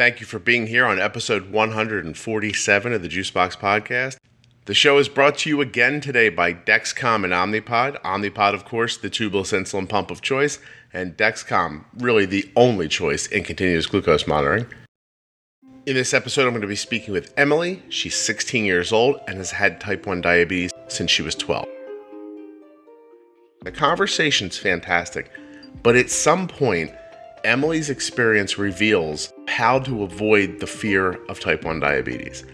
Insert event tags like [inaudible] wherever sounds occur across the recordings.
Thank you for being here on episode 147 of the Juicebox Podcast. The show is brought to you again today by Dexcom and Omnipod. Omnipod, of course, the tubeless insulin pump of choice, and Dexcom, really the only choice in continuous glucose monitoring. In this episode, I'm going to be speaking with Emily. She's 16 years old and has had type 1 diabetes since she was 12. The conversation's fantastic, but at some point, Emily's experience reveals how to avoid the fear of type 1 diabetes.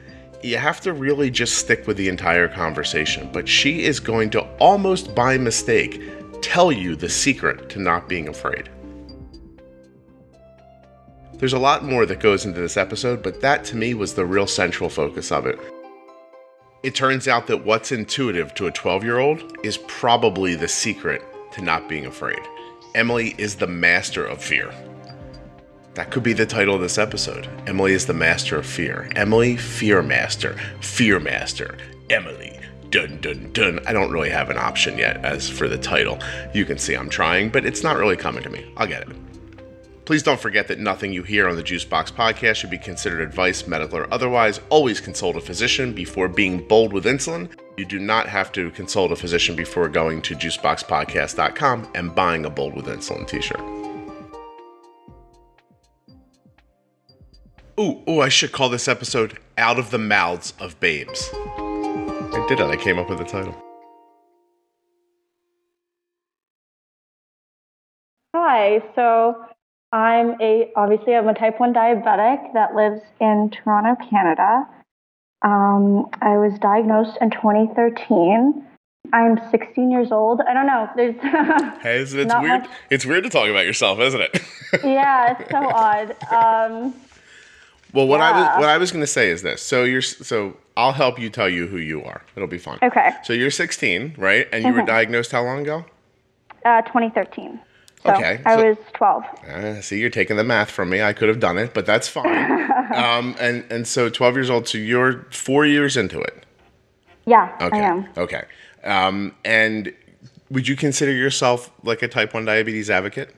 You have to really just stick with the entire conversation, but she is going to almost by mistake tell you the secret to not being afraid. There's a lot more that goes into this episode, but that to me was the real central focus of it. It turns out that what's intuitive to a 12 year old is probably the secret to not being afraid. Emily is the master of fear. That could be the title of this episode. Emily is the master of fear. Emily, fear master. Fear master. Emily. Dun dun dun. I don't really have an option yet as for the title. You can see I'm trying, but it's not really coming to me. I'll get it. Please don't forget that nothing you hear on the Juicebox podcast should be considered advice, medical or otherwise. Always consult a physician before being bold with insulin. You do not have to consult a physician before going to juiceboxpodcast.com and buying a Bold with Insulin t shirt. Ooh, ooh, I should call this episode Out of the Mouths of Babes. I did it, I came up with the title. Hi, so I'm a obviously I'm a type 1 diabetic that lives in Toronto, Canada. Um, I was diagnosed in 2013. I'm 16 years old. I don't know. There's [laughs] Hey, it's, it's weird. much- It's weird to talk about yourself, isn't it? [laughs] yeah, it's so odd. Um, well, what I was what I was going to say is this. So you're so I'll help you tell you who you are. It'll be fun. okay, So you're 16, right? And you were Mhm. diagnosed how long ago? uh, 2013. So Okay, I so- was 12. Uh, see, you're taking the math from me. I could have done it, but that's fine. [laughs] um, and and so 12 years old. So you're four years into it. Yeah, Okay. I am. Okay. Um, and would you consider yourself like a type 1 diabetes advocate?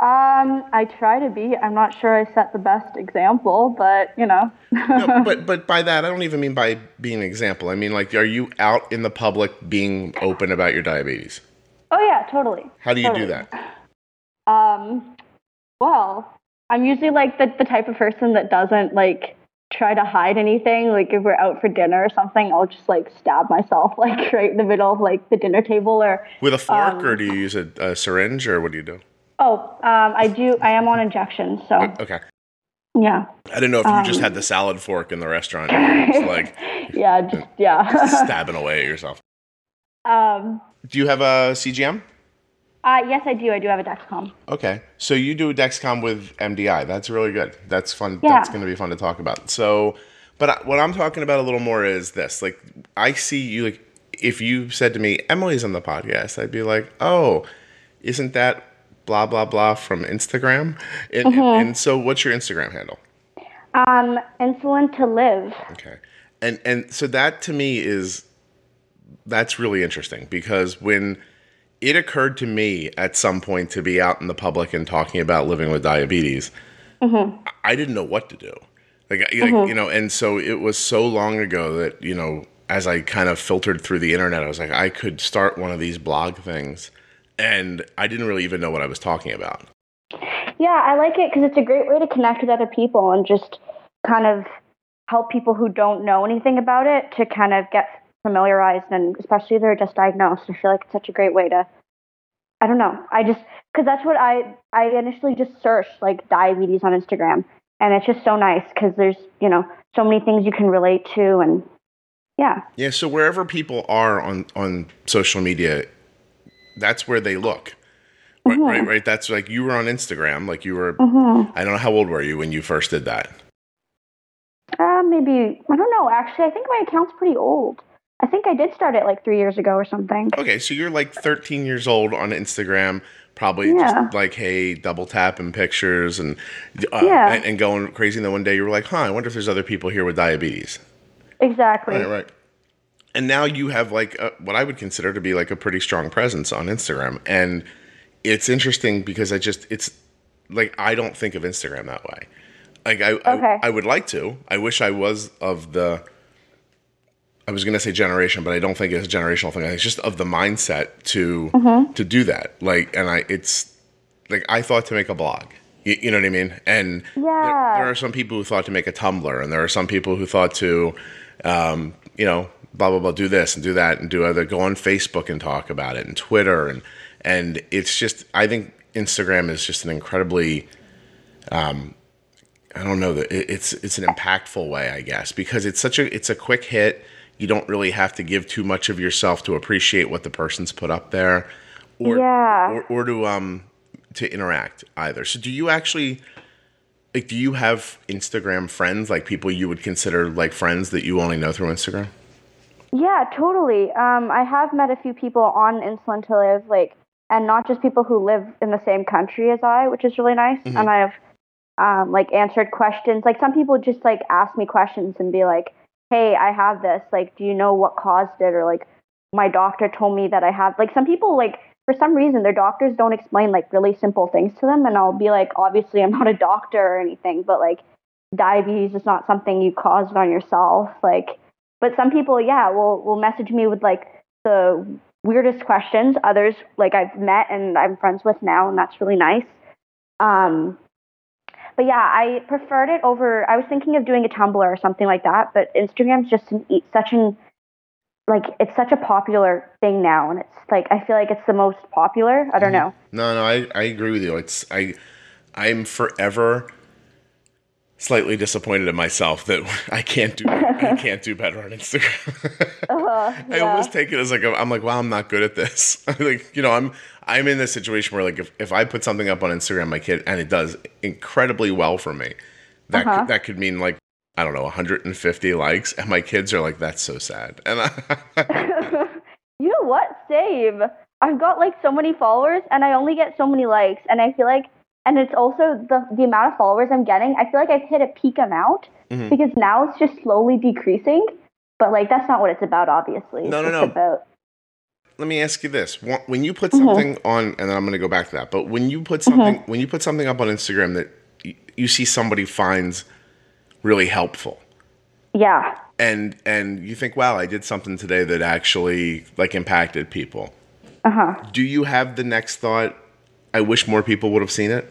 Um, I try to be. I'm not sure I set the best example, but you know. No, [laughs] but but by that I don't even mean by being an example. I mean like are you out in the public being open about your diabetes? Oh yeah, totally. How do you do that? [laughs] Um, well, I'm usually like the, the type of person that doesn't like try to hide anything. Like if we're out for dinner or something, I'll just like stab myself [laughs] like right in the middle of like the dinner table or With a fork Um, or do you use a, a syringe or what do you do? oh, um, I do. I am on injection, so Okay. yeah, I didn't know if you just Um, had the salad fork in the restaurant. [laughs] like yeah, just yeah. stabbing away at yourself. um, Do you have a CGM? uh, yes, I do. I do have a Dexcom. Okay. So you do a Dexcom with MDI. That's really good. That's fun. Yeah. That's going to be fun to talk about. So, but I, what I'm talking about a little more is this. Like, I see you, like, if you said to me, Emily's on the podcast, I'd be like, oh, isn't that blah, blah, blah from Instagram? And, Mm-hmm. and so, what's your Instagram handle? Um, insulin to live. Okay. And and so that to me is that's really interesting because when it occurred to me at some point to be out in the public and talking about living with diabetes, mm-hmm. I didn't know what to do. Like, I- like, mm-hmm. you know, and so it was so long ago that, you know, as I kind of filtered through the internet, I was like, I could start one of these blog things and I didn't really even know what I was talking about. Yeah, I like it because it's a great way to connect with other people and just kind of help people who don't know anything about it to kind of get familiarized and especially if they're just diagnosed. I feel like it's such a great way to. I don't know. I just because that's what I I initially just searched like diabetes on Instagram and it's just so nice because there's you know so many things you can relate to and yeah Yeah, so wherever people are on on social media, that's where they look. Right, Mhm. right, right. That's like you were on Instagram, like you were. hmm I don't know how old were you when you first did that. uh, maybe I don't know. Actually, I think my account's pretty old. I think I did start it like three years ago or something. Okay, so you're like 13 years old on Instagram, probably Yeah. just like hey, double tapping pictures and uh, Yeah. and, and going crazy. And then one day you were like, huh, I wonder if there's other people here with diabetes. Exactly. Right, right. And now you have like a, what I would consider to be like a pretty strong presence on Instagram, and it's interesting because I just it's like I don't think of Instagram that way. Like I, okay. I, I would like to. I wish I was of the. I was going to say generation, but I don't think it's a generational thing. It's just of the mindset to mm-hmm. to do that. Like, and I, it's like I thought to make a blog. You, you know what I mean? And yeah. there, there, are some people who thought to make a Tumblr, and there are some people who thought to, um, you know, blah blah blah, do this and do that and do other. Go on Facebook and talk about it, and Twitter, and and it's just. I think Instagram is just an incredibly um, I don't know that it's it's an impactful way, I guess, because it's such a it's a quick hit. You don't really have to give too much of yourself to appreciate what the person's put up there, or yeah. or, or to um to interact either. So, do you actually like? Do you have Instagram friends, like people you would consider like friends that you only know through Instagram? Yeah, totally. Um, I have met a few people on Insulin to Live, like, and not just people who live in the same country as I, which is really nice. Mm-hmm. And I've um, like answered questions. Like some people just like ask me questions and be like, "Hey, I have this. Like, do you know what caused it?" Or like, "My doctor told me that I have." Like some people like for some reason their doctors don't explain like really simple things to them, and I'll be like, "Obviously, I'm not a doctor or anything, but like diabetes is not something you caused on yourself." Like, but some people, yeah, will will message me with like the weirdest questions. Others like I've met and I'm friends with now, and that's really nice. Um, but yeah, I preferred it over. I was thinking of doing a Tumblr or something like that, but Instagram's just an, such an like it's such a popular thing now, and it's like I feel like it's the most popular. I don't mm-hmm. know. No, no, I I agree with you. It's I I'm forever slightly disappointed in myself that [laughs] I can't do I [laughs] can't do better on Instagram. [laughs] uh, yeah. I almost take it as like i am like, wow, I'm not good at this. I like, you know, I'm I'm in this situation where like if, if I put something up on Instagram, my kid and it does incredibly well for me, that uh-huh. could, that could mean like I don't know 150 likes, and my kids are like, that's so sad. And I [laughs] you know what? Save. I've got like so many followers, and I only get so many likes, and I feel like and it's also the the amount of followers I'm getting. I feel like I've hit a peak amount mm-hmm. because now it's just slowly decreasing. But like that's not what it's about, obviously. No, no, no. About... Let me ask you this: when you put mm-hmm. something mm-hmm. on, and then I'm going to go back to that. But when you put something, mm-hmm. when you put something up on Instagram that you see somebody finds really helpful, yeah, and and you think, wow, I did something today that actually like impacted people. Uh huh. Do you have the next thought? I wish more people would have seen it?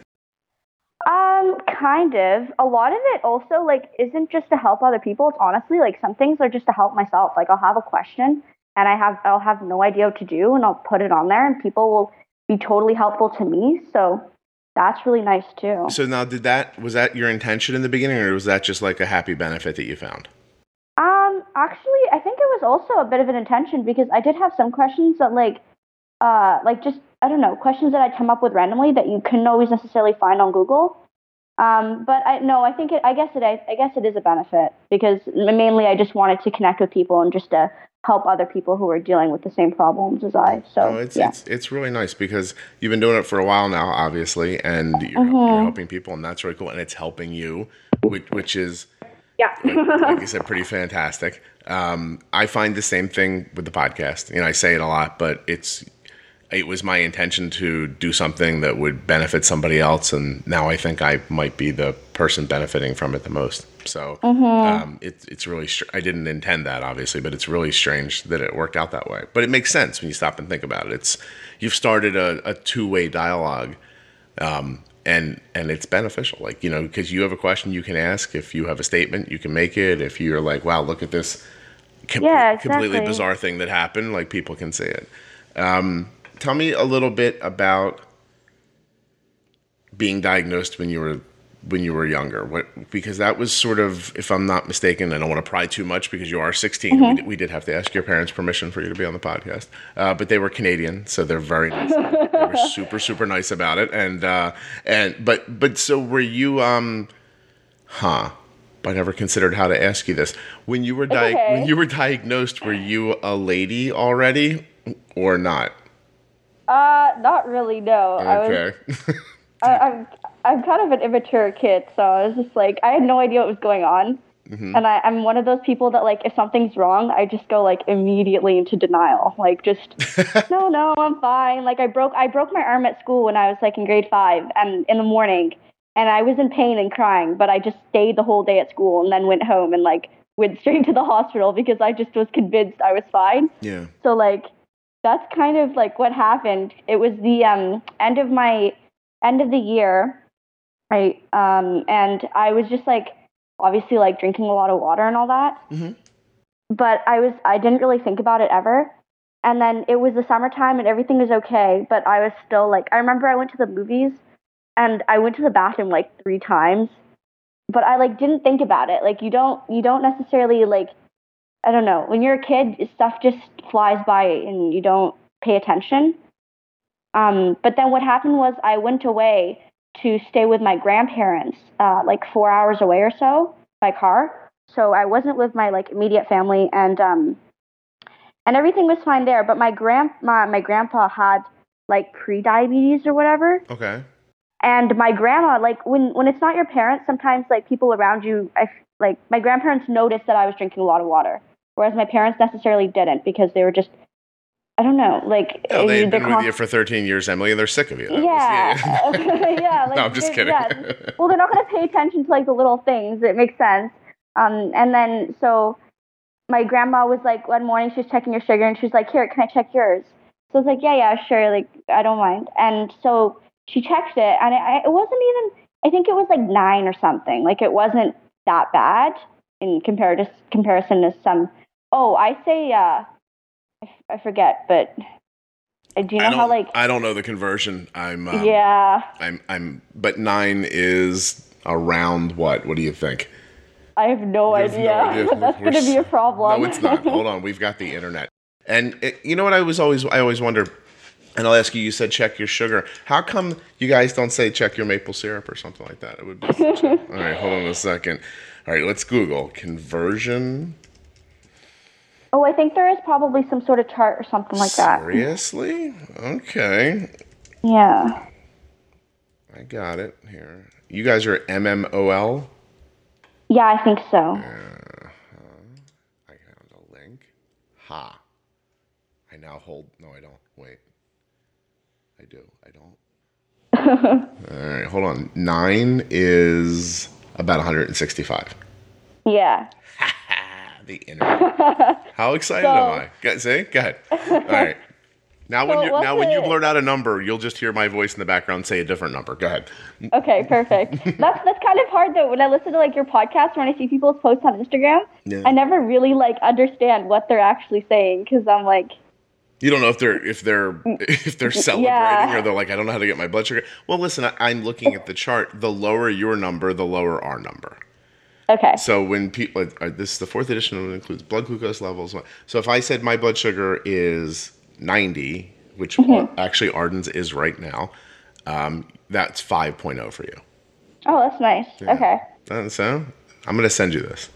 Um, kind of. A lot of it also like isn't just to help other people. It's honestly like some things are just to help myself. Like I'll have a question and I have I'll have no idea what to do and I'll put it on there and people will be totally helpful to me. So that's really nice too. So now did that was that your intention in the beginning or was that just like a happy benefit that you found? Um, actually I think it was also a bit of an intention because I did have some questions that like uh like just I don't know, questions that I come up with randomly that you couldn't always necessarily find on Google. Um, but I no, I think it. I guess it. I, I guess it is a benefit because mainly I just wanted to connect with people and just to help other people who are dealing with the same problems as I. So oh, it's, yeah. it's it's really nice because you've been doing it for a while now, obviously, and you're, mm-hmm. you're helping people, and that's really cool, and it's helping you, which which is yeah, like, like you said, pretty fantastic. Um, I find the same thing with the podcast. You know, I say it a lot, but it's it was my intention to do something that would benefit somebody else, and now I think I might be the person benefiting from it the most. So mm-hmm. um, it, it's really str- I didn't intend that obviously, but it's really strange that it worked out that way. But it makes sense when you stop and think about it. It's you've started a, a two way dialogue, um, and and it's beneficial. Like you know, because you have a question you can ask. If you have a statement, you can make it. If you're like, wow, look at this. Com- yeah, exactly. completely bizarre thing that happened. Like people can see it. Um, tell me a little bit about being diagnosed when you were when you were younger what because that was sort of if i'm not mistaken i don't want to pry too much because you are 16 mm-hmm. we, did, we, did have to ask your parents permission for you to be on the podcast uh, but they were canadian so they're very nice they were [laughs] super super nice about it and uh, and but but so were you um huh I never considered how to ask you this. When you were di- okay. when you were diagnosed, were you a lady already or not? Uh, not really. No. Okay. I was, [laughs] I, I'm I'm kind of an immature kid, so I was just like I had no idea what was going on. Mm-hmm. And I, I'm one of those people that like if something's wrong, I just go like immediately into denial. Like just [laughs] no, no, I'm fine. Like I broke I broke my arm at school when I was like in grade five and in the morning. and I was in pain and crying, but I just stayed the whole day at school and then went home and like went [laughs] straight to the hospital because I just was convinced I was fine. Yeah. So like that's kind of like what happened. It was the um, end of my end of the year, right? Um, and I was just like obviously like drinking a lot of water and all that. Mhm. But I was I didn't really think about it ever. And then it was the summertime and everything was okay, but I was still like I remember I went to the movies and I went to the bathroom like three times. But I like didn't think about it. Like you don't you don't necessarily like I don't know. When you're a kid, stuff just flies by and you don't pay attention. Um, but then what happened was I went away to stay with my grandparents, uh, like four hours away or so by car. So I wasn't with my like immediate family, and um, and everything was fine there. But my grandma, my, grandpa had like pre-diabetes or whatever, Okay. and my grandma like when when it's not your parents, sometimes like people around you, I like my grandparents noticed that I was drinking a lot of water, whereas my parents necessarily didn't because they were just I don't know like No, they've been with you for 13 years, Emily, and they're sick of you. That was- yeah, [laughs] [laughs] yeah. Like, no, I'm just kidding. yeah. Well, they're not going to pay attention to like the little things. It makes sense. Um, and then so my grandma was like one morning she was checking your sugar and she was like, "Here, can I check yours?" So I was like, "Yeah, yeah, sure. Like I don't mind." And so she checked it, and it, it wasn't even. I think it was like nine or something. Like it wasn't that bad in compared to comparison to some. Oh, I say. Uh, I, f- I forget, but uh, do you I know how like? I don't know the conversion. I'm um, yeah. I'm I'm but 9 is around what? What do you think? I have no have no idea. idea. [laughs] That's going to be a problem. No, it's not. [laughs] Hold on, we've got the internet. And it, you know what? I was always I always wonder, and I'll ask you. You said check your sugar. How come you guys don't say check your maple syrup or something like that? It would be. [laughs] All right, hold on a second. All right, let's Google conversion. Oh, I think there is probably some sort of chart or something like that. Seriously? Okay, Yeah. I got it here. You guys are MMOL. Yeah, I think so. Uh-huh. I found a link. Ha. I now hold. No, I don't. Wait. I do. I don't. [laughs] All right, hold on. Nine is about 165. Yeah. [laughs] The internet. [laughs] How excited So- am I? Go, see? Go ahead. All right. [laughs] Now when you now when you blurt out a number, you'll just hear my voice in the background say a different number. Go ahead. Okay, perfect. [laughs] that's that's kind of hard though. When I listen to like your podcast, when I see people's posts on Instagram, Yeah. I never really like understand what they're actually saying because I'm like, You don't know if they're if they're mm. if they're celebrating Yeah. or they're like I don't know how to get my blood sugar. Well, listen, I, I'm looking at the chart. The lower your number, the lower our number. Okay, So when people, uh, this is the fourth edition, it includes blood glucose levels. So if I said my blood sugar is 90, which Mm-hmm. actually Arden's is right now, um, that's 5.0 for you. oh, that's nice. Okay, Uh, So I'm going to send you this.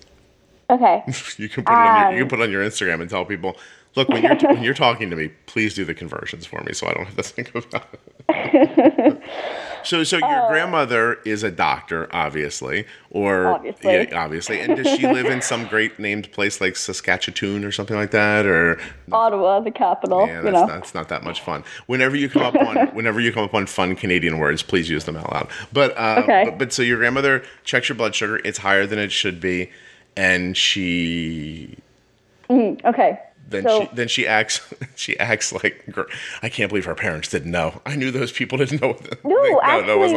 okay. [laughs] You can put it on your, you Um, can put it on your Instagram and tell people, look, when you're when you're talking to me, please do the conversions for me, so I don't have to think about it. [laughs] [laughs] so, so your grandmother is a doctor, obviously, or Obviously. yeah, obviously, and does she [laughs] live in some great named place like Saskatchewan or something like that, or Ottawa, the capital. yeah, you that's know. not, that's not that much fun. Whenever you come up on [laughs] whenever you come up on fun Canadian words, please use them out loud. But uh, Okay. but, but so your grandmother checks your blood sugar; it's higher than it should be, and she okay. Then so, she then she acts [laughs] she acts like I can't believe her parents didn't know. I knew those people didn't know. What No, like, actually, it was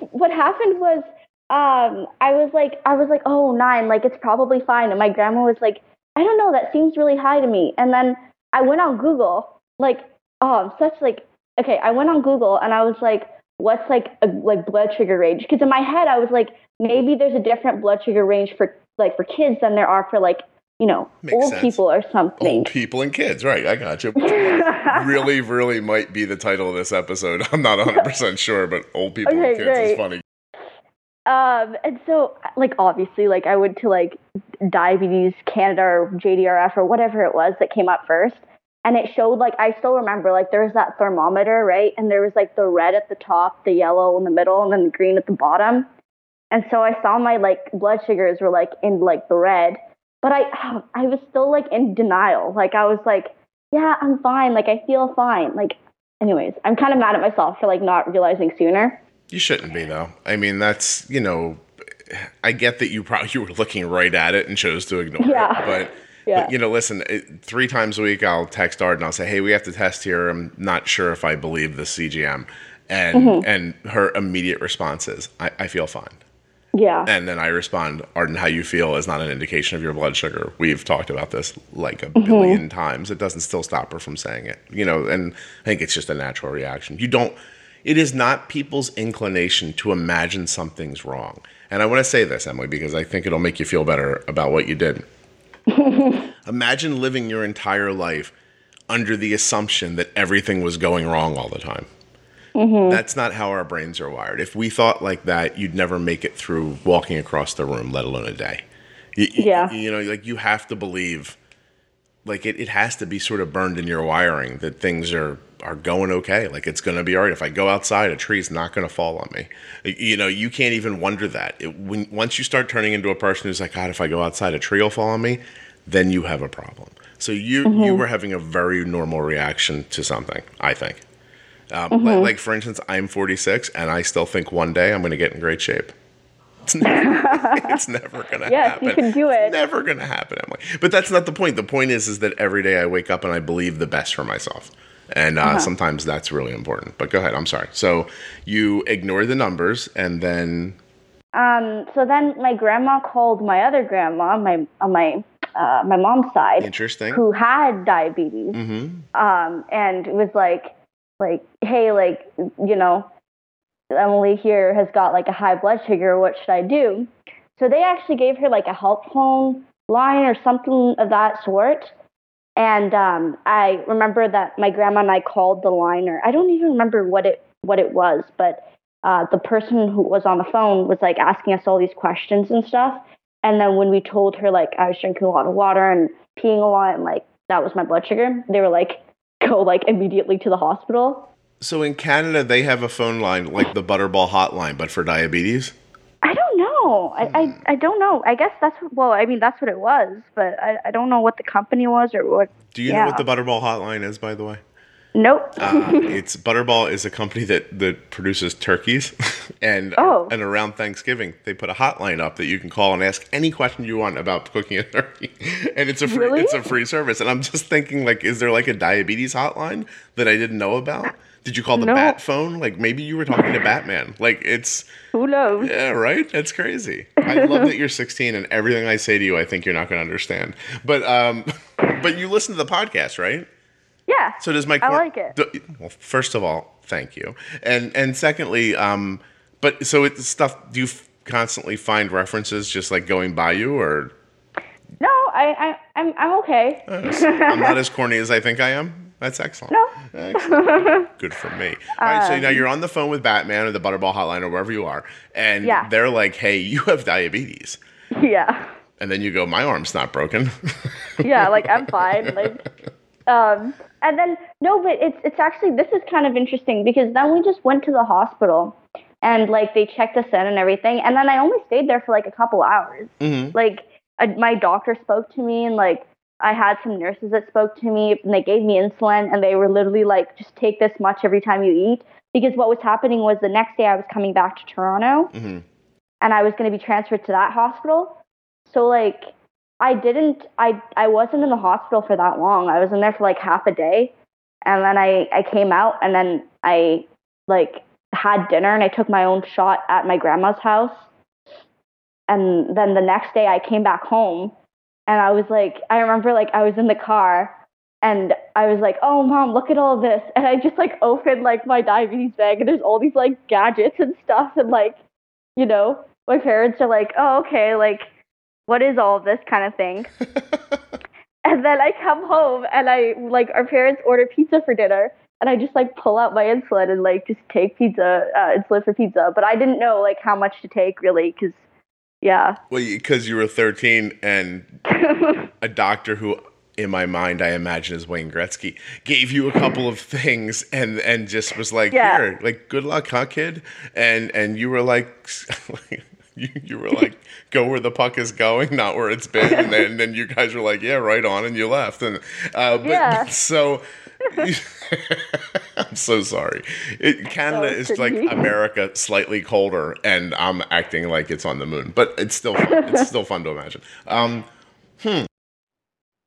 like what happened was, um, I was like, I was like, oh, nine, like it's probably fine. And my grandma was like, I don't know, that seems really high to me. And then I went on Google, like, oh, I'm such like, okay, I went on Google and I was like, what's like a like blood sugar range? Because in my head, I was like, maybe there's a different blood sugar range for like for kids than there are for like you know Makes old sense. people or something. old people and kids, right? I got you. really, [laughs] really might be the title of this episode. I'm not 100 percent sure, but old people and Okay, kids is funny. Um, and so, like, obviously, like, I went to like Diabetes Canada or JDRF or whatever it was that came up first, and it showed like I still remember like there was that thermometer, right? And there was like the red at the top, the yellow in the middle, and then the green at the bottom. And so I saw my like blood sugars were like in like the red, but I I was still like in denial. Like I was like, yeah, I'm fine. Like I feel fine. Like, anyways, I'm kind of mad at myself for like not realizing sooner. You shouldn't be though. I mean, that's you know, I get that you probably [laughs] you were looking right at it and chose to ignore Yeah. it, but. Yeah. But you know, listen. Three times a week, I'll text Arden I'll say, "Hey, we have to test here. I'm not sure if I believe the CGM." And Mm-hmm. and her immediate response is, I, "I feel fine." Yeah. And then I respond, Arden, how you feel is not an indication of your blood sugar. We've talked about this like a mm-hmm. billion times. It doesn't still stop her from saying it. You know, and I think it's just a natural reaction. You don't, it is not people's inclination to imagine something's wrong. And I want to say this, Emily, because I think it'll make you feel better about what you did. [laughs] Imagine living your entire life under the assumption that everything was going wrong all the time. Mm-hmm. That's not how our brains are wired. If we thought like that, you'd never make it through walking across the room, let alone a day. You, Yeah. You, know, like you have to believe, like it, it has to be sort of burned in your wiring that things are are going okay. Like it's going to be all right. If I go outside, a tree's not going to fall on me. You know, you can't even wonder that. It, when once you start turning into a person who's like, God, if I go outside, a tree will fall on me, then you have a problem. So you you mm-hmm. were having a very normal reaction to something. I think. Um, li- Like, for instance, I'm 46 and I still think one day I'm going to get in great shape. It's [laughs] never, it's never going [laughs] to Yes, happen. you can do It's it. never going to happen, Emily. But that's not the point. The point is, is that every day I wake up and I believe the best for myself. And uh, Uh-huh. sometimes that's really important. But go ahead. I'm sorry. So you ignore the numbers and then Um, so then my grandma called my other grandma, my on my uh, my mom's side, interesting. who had diabetes, hmm um, and it was like, like, hey, like, you know, Emily here has got like a high blood sugar. What should I do? So they actually gave her like a help phone line or something of that sort. And um, I remember that my grandma and I called the line, or I don't even remember what it what it was, but uh, the person who was on the phone was like asking us all these questions and stuff. And then when we told her like I was drinking a lot of water and peeing a lot, and like that was my blood sugar, they were like, go like immediately to the hospital. So in Canada, they have a phone line like the Butterball hotline, but for diabetes. I don't know. I, Hmm. I, I don't know. I guess that's well. I mean, that's what it was, but I, I don't know what the company was or what. Do you know what the Butterball hotline is, by the way? Nope. Uh, [laughs] it's Butterball is a company that that produces turkeys, [laughs] and Oh. and around Thanksgiving they put a hotline up that you can call and ask any question you want about cooking a turkey, [laughs] and it's a free Really? it's a free service. And I'm just thinking like, is there like a diabetes hotline that I didn't know about? Did you call the No. Bat phone? Like maybe you were talking to Batman. Like it's Who knows? yeah, right. That's crazy. I love that you're 16 and everything I say to you, I think you're not going to understand. But um, but you listen to the podcast, right? Yeah. So does my I like it. do- well, first of all, thank you, and and secondly, um, but so it's stuff. Do you f- constantly find references just like going by you, or No, I, I I'm I'm okay. I'm not [laughs] as corny as I think I am? That's excellent. No. Excellent. [laughs] Good for me. All right, so Um, now you're on the phone with Batman or the Butterball Hotline or wherever you are, and Yeah. they're like, "Hey, you have diabetes," yeah. and then you go, "My arm's not broken." yeah, like I'm fine. Like, [laughs] um, and then no, but it's it's actually this is kind of interesting because then we just went to the hospital and like they checked us in and everything, and then I only stayed there for like a couple hours. Mhm. Like, my doctor spoke to me and like. I had some nurses that spoke to me and they gave me insulin and they were literally like, just take this much every time you eat. Because what was happening was the next day I was coming back to Toronto Mhm. and I was going to be transferred to that hospital. So like I didn't I I wasn't in the hospital for that long. I was in there for like half a day. And then I I came out and then I like had dinner and I took my own shot at my grandma's house. And then the next day I came back home and I was like I remember like I was in the car and I was like, "Oh, mom, look at all this!" And I just like [laughs] opened like my diabetes bag, and there's all these like gadgets and stuff, and like, you know, my parents are like, "Oh, okay, like, what is all this kind of thing?" [laughs] and then I come home, and I like our parents order pizza for dinner, and I just like pull out my insulin and like just take pizza, uh, insulin for pizza. But I didn't know like how much to take really, because yeah, well, because you were 13 and [laughs] a doctor who in my mind I imagine is Wayne Gretzky gave you a couple of things and and just was like Yeah. here like good luck huh kid and and you were like [laughs] [laughs] you, you were like go where the puck is going not where it's been and then, and then you guys were like yeah right on and you left and uh but, Yeah. [laughs] so [laughs] I'm so sorry. It, Canada Oh, is like me. America, slightly colder, and I'm acting like it's on the moon. But it's still it's still fun to imagine. Um, hmm.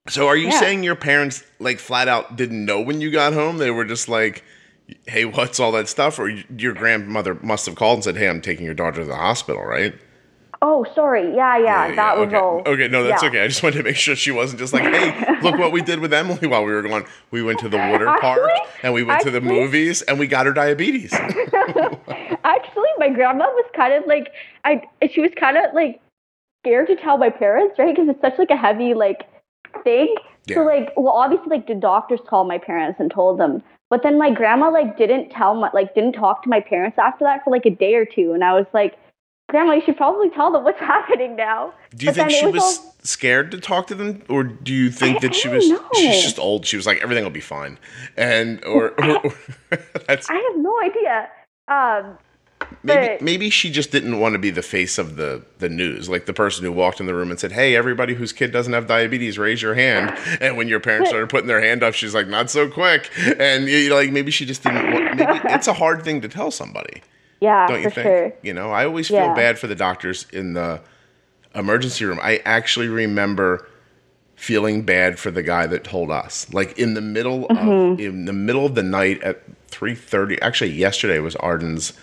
So, are you Yeah. saying your parents like flat out didn't know when you got home? They were just like, "Hey, what's all that stuff?" Or your grandmother must have called and said, "Hey, I'm taking your daughter to the hospital," right? Oh, sorry. Yeah, yeah, that was okay. all. Okay, no, that's yeah. okay. I just wanted to make sure she wasn't just like, "Hey, [laughs] look what we did with Emily while we were gone. We went to the water park Actually- and we went to the movies and we got her diabetes." [laughs] [laughs] Actually, my grandma was kind of like I. She was kind of like scared to tell my parents, right? Because it's such like a heavy like thing. Yeah. So like, well, obviously, like the doctors called my parents and told them. But then my grandma like didn't tell my like didn't talk to my parents after that for like a day or two, and I was like, Grandma, you should probably tell them what's [laughs] happening now. Do you But think she was, all- scared to talk to them, or do you think I- that she was? know. She's just old. She was like, everything will be fine, and or, or, [laughs] or that's I have no idea. Um, maybe but- maybe she just didn't want to be the face of the the news, like the person who walked in the room and said, "Hey, everybody whose kid doesn't have diabetes, raise your hand." And when your parents started putting their hand up, she's like, "Not so quick," and you know, like maybe she just didn't. Want, [laughs] maybe it's a hard thing to tell somebody. yeah, don't you think? sure. You know, I always feel Yeah. bad for the doctors in the emergency room. I actually remember feeling bad for the guy that told us. Like in the middle of Mm-hmm. in the middle of the night at 3:30. Actually, yesterday was Arden's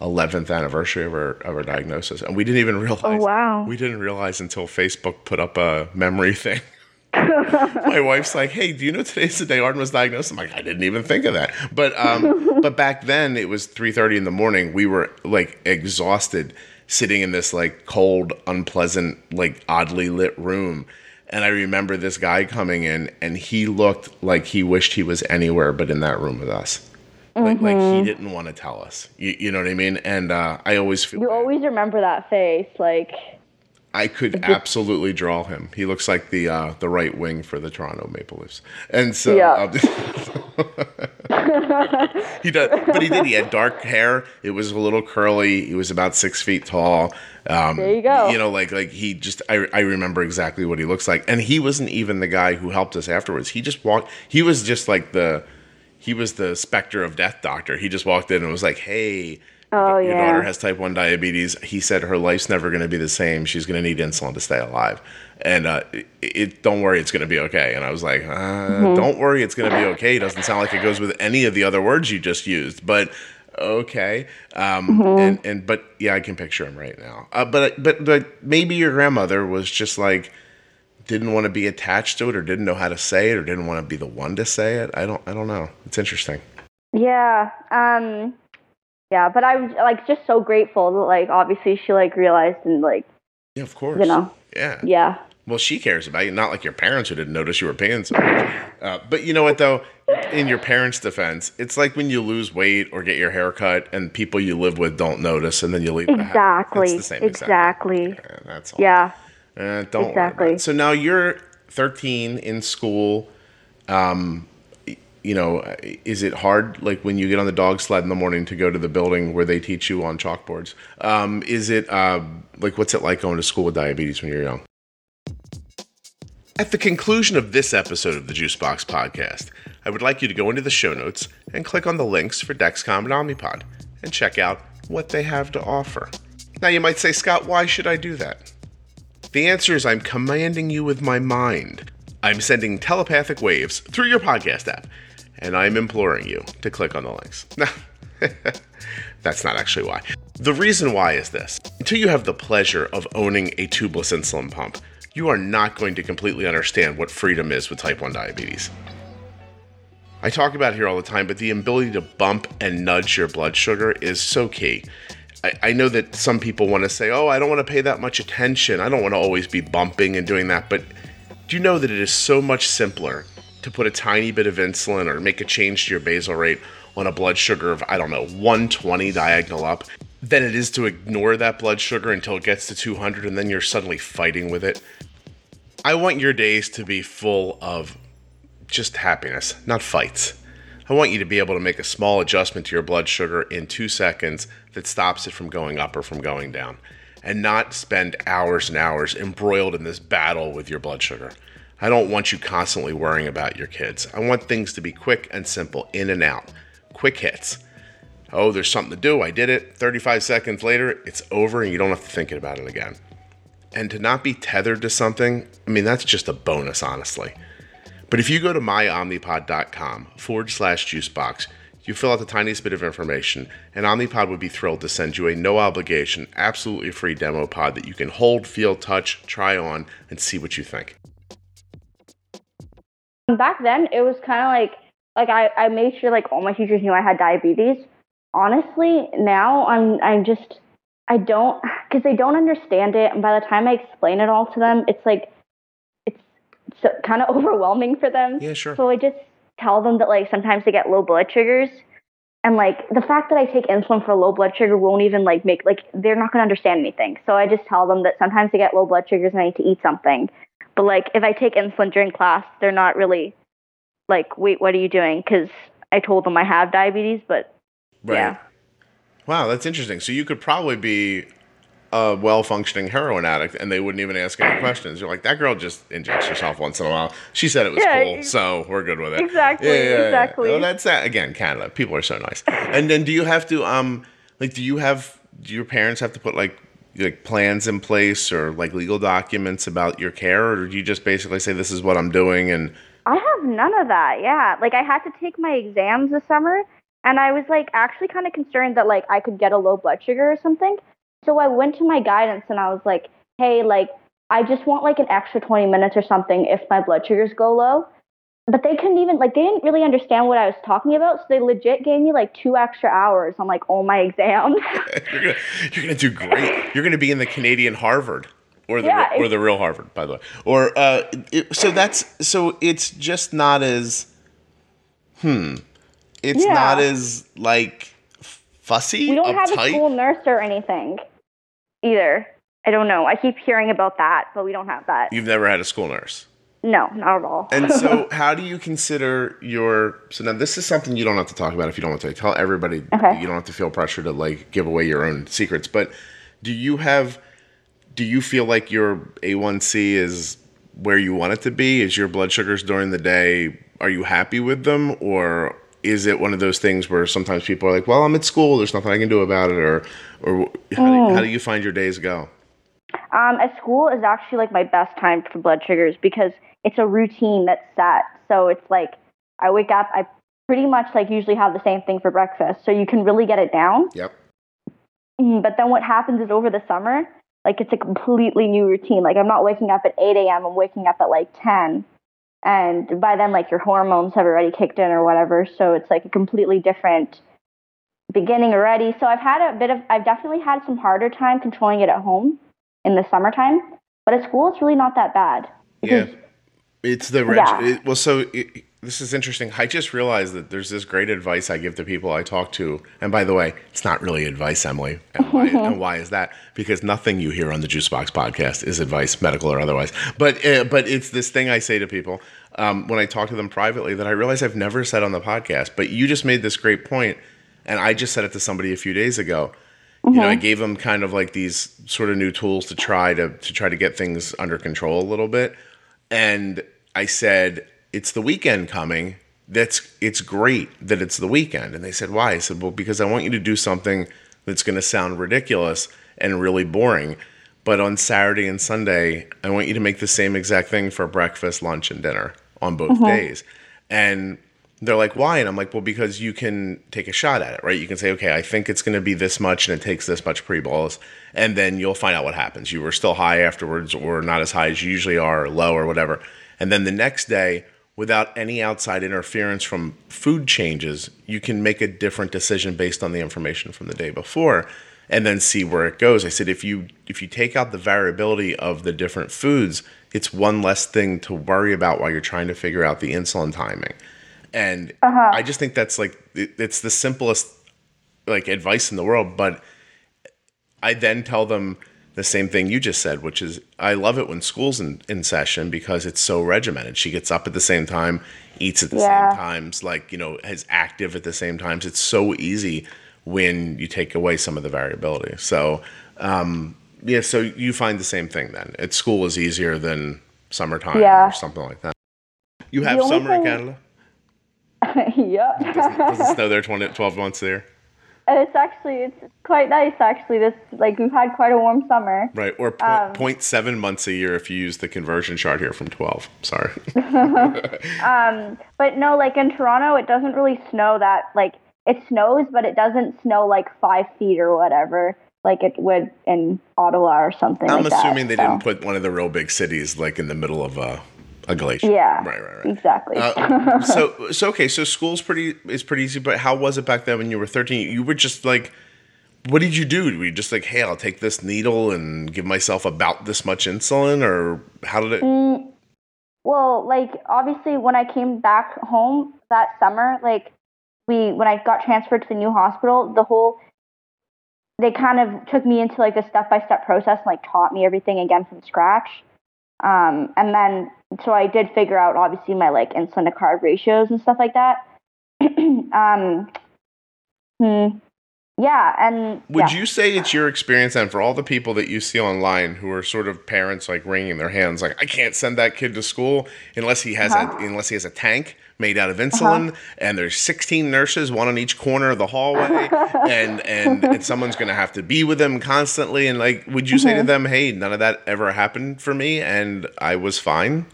11th anniversary of our, of her diagnosis, and we didn't even realize. Oh, wow. We didn't realize until Facebook put up a memory thing. [laughs] my wife's like, "Hey, do you know today's the day Arden was diagnosed?" I'm like, "I didn't even think of that." But um, [laughs] but back then it was 3:30 in the morning. We were like exhausted, sitting in this like cold, unpleasant, like oddly lit room. And I remember this guy coming in, and he looked like he wished he was anywhere but in that room with us. Like, like he didn't want to tell us. You, you know what I mean? And uh, I always feel You bad. always remember that face, like. I could absolutely draw him. He looks like the uh, the right wing for the Toronto Maple Leafs, and so Yeah. [laughs] he does. But he did. He had dark hair. It was a little curly. He was about six feet tall. Um, There you go. You know, like like he just. I I remember exactly what he looks like, and he wasn't even the guy who helped us afterwards. He just walked. He was just like the. He was the specter of death doctor. He just walked in and was like, "Hey, Oh, your yeah. daughter has type 1 diabetes he said her life's never going to be the same she's going to need insulin to stay alive and uh, it, it don't worry it's going to be okay and i was like uh, Mm-hmm. don't worry it's going to be okay doesn't sound like it goes with any of the other words you just used but okay um, Mm-hmm. and, and but yeah i can picture him right now uh, but but but maybe your grandmother was just like didn't want to be attached to it or didn't know how to say it or didn't want to be the one to say it i don't i don't know it's interesting Yeah. Um yeah, but I was like just so grateful that like obviously she like realized and like yeah of course you know. yeah Yeah. Well, she cares about you, not like your parents who didn't notice you were paying so much. Uh, but you know what, though? In your parents' defense, it's like when you lose weight or get your hair cut and people you live with don't notice and then you leave. Exactly. It's the same exact exactly. Yeah, that's all. Yeah. Uh, don't Exactly. So now you're 13 in school. Um, you know, is it hard, like when you get on the dog sled in the morning to go to the building where they teach you on chalkboards? Um, is it uh, like what's it like going to school with diabetes when you're young? At the conclusion of this episode of the Juicebox Podcast, I would like you to go into the show notes and click on the links for Dexcom and Omnipod and check out what they have to offer. Now, you might say, Scott, why should I do that? The answer is I'm commanding you with my mind. I'm sending telepathic waves through your podcast app, and I'm imploring you to click on the links. [laughs] That's not actually why. The reason why is this until you have the pleasure of owning a tubeless insulin pump, you are not going to completely understand what freedom is with type 1 diabetes. I talk about here all the time, but the ability to bump and nudge your blood sugar is so key. I, I know that some people want to say, oh, I don't want to pay that much attention. I don't want to always be bumping and doing that. But do you know that it is so much simpler to put a tiny bit of insulin or make a change to your basal rate on a blood sugar of, I don't know, 120 diagonal up than it is to ignore that blood sugar until it gets to 200 and then you're suddenly fighting with it? I want your days to be full of just happiness, not fights. I want you to be able to make a small adjustment to your blood sugar in two seconds that stops it from going up or from going down, and not spend hours and hours embroiled in this battle with your blood sugar. I don't want you constantly worrying about your kids. I want things to be quick and simple, in and out. quick hits. Oh, there's something to do. I did it. 35 seconds later, it's over and you don't have to think about it again. And to not be tethered to something, I mean, that's just a bonus, honestly. But if you go to myomnipod.com forward slash juicebox, you fill out the tiniest bit of information, and Omnipod would be thrilled to send you a no obligation, absolutely free demo pod that you can hold, feel, touch, try on, and see what you think. Back then, it was kind of like like I, I made sure like all my teachers knew I had diabetes. Honestly, now I'm I'm just I don't because they don't understand it, and by the time I explain it all to them, it's like it's kind of overwhelming for them. Yeah, sure. So I just tell them that like sometimes they get low blood sugars and like the fact that I take insulin for low blood sugar won't even like make like they're not going to understand anything. So I just tell them that sometimes they get low blood sugars and I need to eat something. But like if I take insulin during class, they're not really like, "Wait, what are you doing?" cuz I told them I have diabetes, but right. yeah. Wow, that's interesting. So you could probably be a well functioning heroin addict and they wouldn't even ask any [clears throat] questions. You're like, that girl just injects herself once in a while. She said it was yeah, cool, so we're good with it. Exactly. Yeah, yeah, exactly. Well, that's that. Again, Canada. People are so nice. and then do you have to, um, like, do you have, do your parents have to put like, like plans in place or like legal documents about your care or do you just basically say this is what I'm doing and I have none of that. Yeah. Like I had to take my exams this summer and I was like actually kind of concerned that like I could get a low blood sugar or something. So I went to my guidance and I was like, hey, like, I just want like an extra 20 minutes or something if my blood sugars go low. But they couldn't even, like, they didn't really understand what I was talking about. So they legit gave me like two extra hours on like all my [laughs] exams. [laughs] you're going gonna do great. You're going to be in the Canadian Harvard. Or the, yeah, or the real Harvard, by the way. Or uh, it, so that's so it's just not as hmm. It's yeah. not as like fussy. We don't uptight. have a school nurse or anything either. I don't know. I keep hearing about that, but we don't have that. You've never had a school nurse? No, not at all. and so, [laughs] how do you consider your? So now, this is something you don't have to talk about if you don't want to. Tell everybody. Okay. You don't have to feel pressure to like give away your own secrets. But do you have? Do you feel like your A1C is where you want it to be? Is your blood sugars during the day? Are you happy with them, or is it one of those things where sometimes people are like, "Well, I'm at school. There's nothing I can do about it," or, or how, mm. do, how do you find your days go? Um, at school is actually like my best time for blood sugars because it's a routine that's set. So it's like I wake up, I pretty much like usually have the same thing for breakfast, so you can really get it down. Yep. Mm, but then what happens is over the summer, like it's a completely new routine. Like I'm not waking up at 8 a.m. I'm waking up at like 10 and by then like your hormones have already kicked in or whatever so it's like a completely different beginning already so i've had a bit of i've definitely had some harder time controlling it at home in the summertime but at school it's really not that bad yeah it's the reg- yeah. It, well so it, this is interesting. I just realized that there's this great advice I give to people I talk to. And by the way, it's not really advice, Emily. And why, [laughs] and why is that? Because nothing you hear on the Juicebox podcast is advice, medical or otherwise. But uh, but it's this thing I say to people um, when I talk to them privately that I realize I've never said on the podcast. But you just made this great point, and I just said it to somebody a few days ago. Mm-hmm. You know, I mm-hmm. gave them kind of like these sort of new tools to try to to try to get things under control a little bit, and I said it's the weekend coming. That's it's great that it's the weekend. And they said, why? I said, well, because I want you to do something that's going to sound ridiculous and really boring. But on Saturday and Sunday, I want you to make the same exact thing for breakfast, lunch, and dinner on both mm-hmm. days. And they're like, why? And I'm like, well, because you can take a shot at it, right? You can say, okay, I think it's going to be this much and it takes this much pre-bolus. And then you'll find out what happens. You were still high afterwards or not as high as you usually are, or low or whatever. And then the next day, without any outside interference from food changes, you can make a different decision based on the information from the day before and then see where it goes. I said if you if you take out the variability of the different foods, it's one less thing to worry about while you're trying to figure out the insulin timing. And uh-huh. I just think that's like it, it's the simplest like advice in the world, but I then tell them the same thing you just said, which is I love it when school's in, in session because it's so regimented. She gets up at the same time, eats at the yeah. same times, like, you know, is active at the same times. It's so easy when you take away some of the variability. So, um, yeah, so you find the same thing then. At school is easier than summertime yeah. or something like that. You have summer thing, in Canada? [laughs] yep. does, it snow there 20, 12 months there? It's actually it's quite nice actually. This like we've had quite a warm summer. Right, or point, um, 0.7 months a year if you use the conversion chart here from 12. Sorry. [laughs] um, but no, like in Toronto, it doesn't really snow that like it snows, but it doesn't snow like five feet or whatever like it would in Ottawa or something. I'm like assuming that, they so. didn't put one of the real big cities like in the middle of a, a glacier. Yeah. Right, right, right. Exactly. Uh, [laughs] so, so okay. So school's pretty is pretty easy. But how was it back then when you were 13? You were just like, what did you do? Were you just like, hey, I'll take this needle and give myself about this much insulin, or how did it? Mm, well, like obviously, when I came back home that summer, like we when I got transferred to the new hospital, the whole they kind of took me into like a step by step process and like taught me everything again from scratch. Um, and then so I did figure out obviously my like insulin to carb ratios and stuff like that. [clears throat] um, hmm, yeah, and would yeah. you say it's your experience and for all the people that you see online who are sort of parents like wringing their hands like I can't send that kid to school unless he has uh-huh. a unless he has a tank made out of insulin uh-huh. and there's 16 nurses one on each corner of the hallway [laughs] and, and and someone's going to have to be with them constantly and like would you mm-hmm. say to them hey none of that ever happened for me and I was fine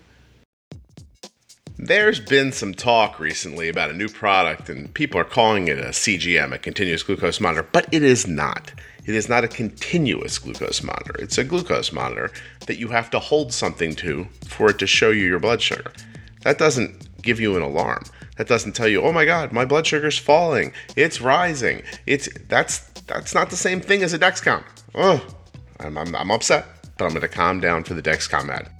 there's been some talk recently about a new product, and people are calling it a CGM, a continuous glucose monitor, but it is not. It is not a continuous glucose monitor. It's a glucose monitor that you have to hold something to for it to show you your blood sugar. That doesn't give you an alarm. That doesn't tell you, "Oh my god, my blood sugar's falling. It's rising." It's that's that's not the same thing as a Dexcom. Oh, I'm, I'm, I'm upset, but I'm going to calm down for the Dexcom ad.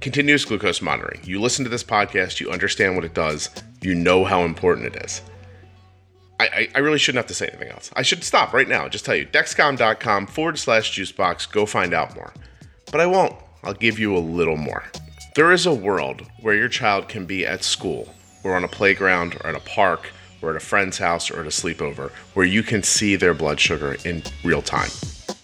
Continuous glucose monitoring. You listen to this podcast, you understand what it does, you know how important it is. I, I, I really shouldn't have to say anything else. I should stop right now, just tell you dexcom.com forward slash juicebox, go find out more. But I won't. I'll give you a little more. There is a world where your child can be at school, or on a playground, or at a park, or at a friend's house, or at a sleepover, where you can see their blood sugar in real time.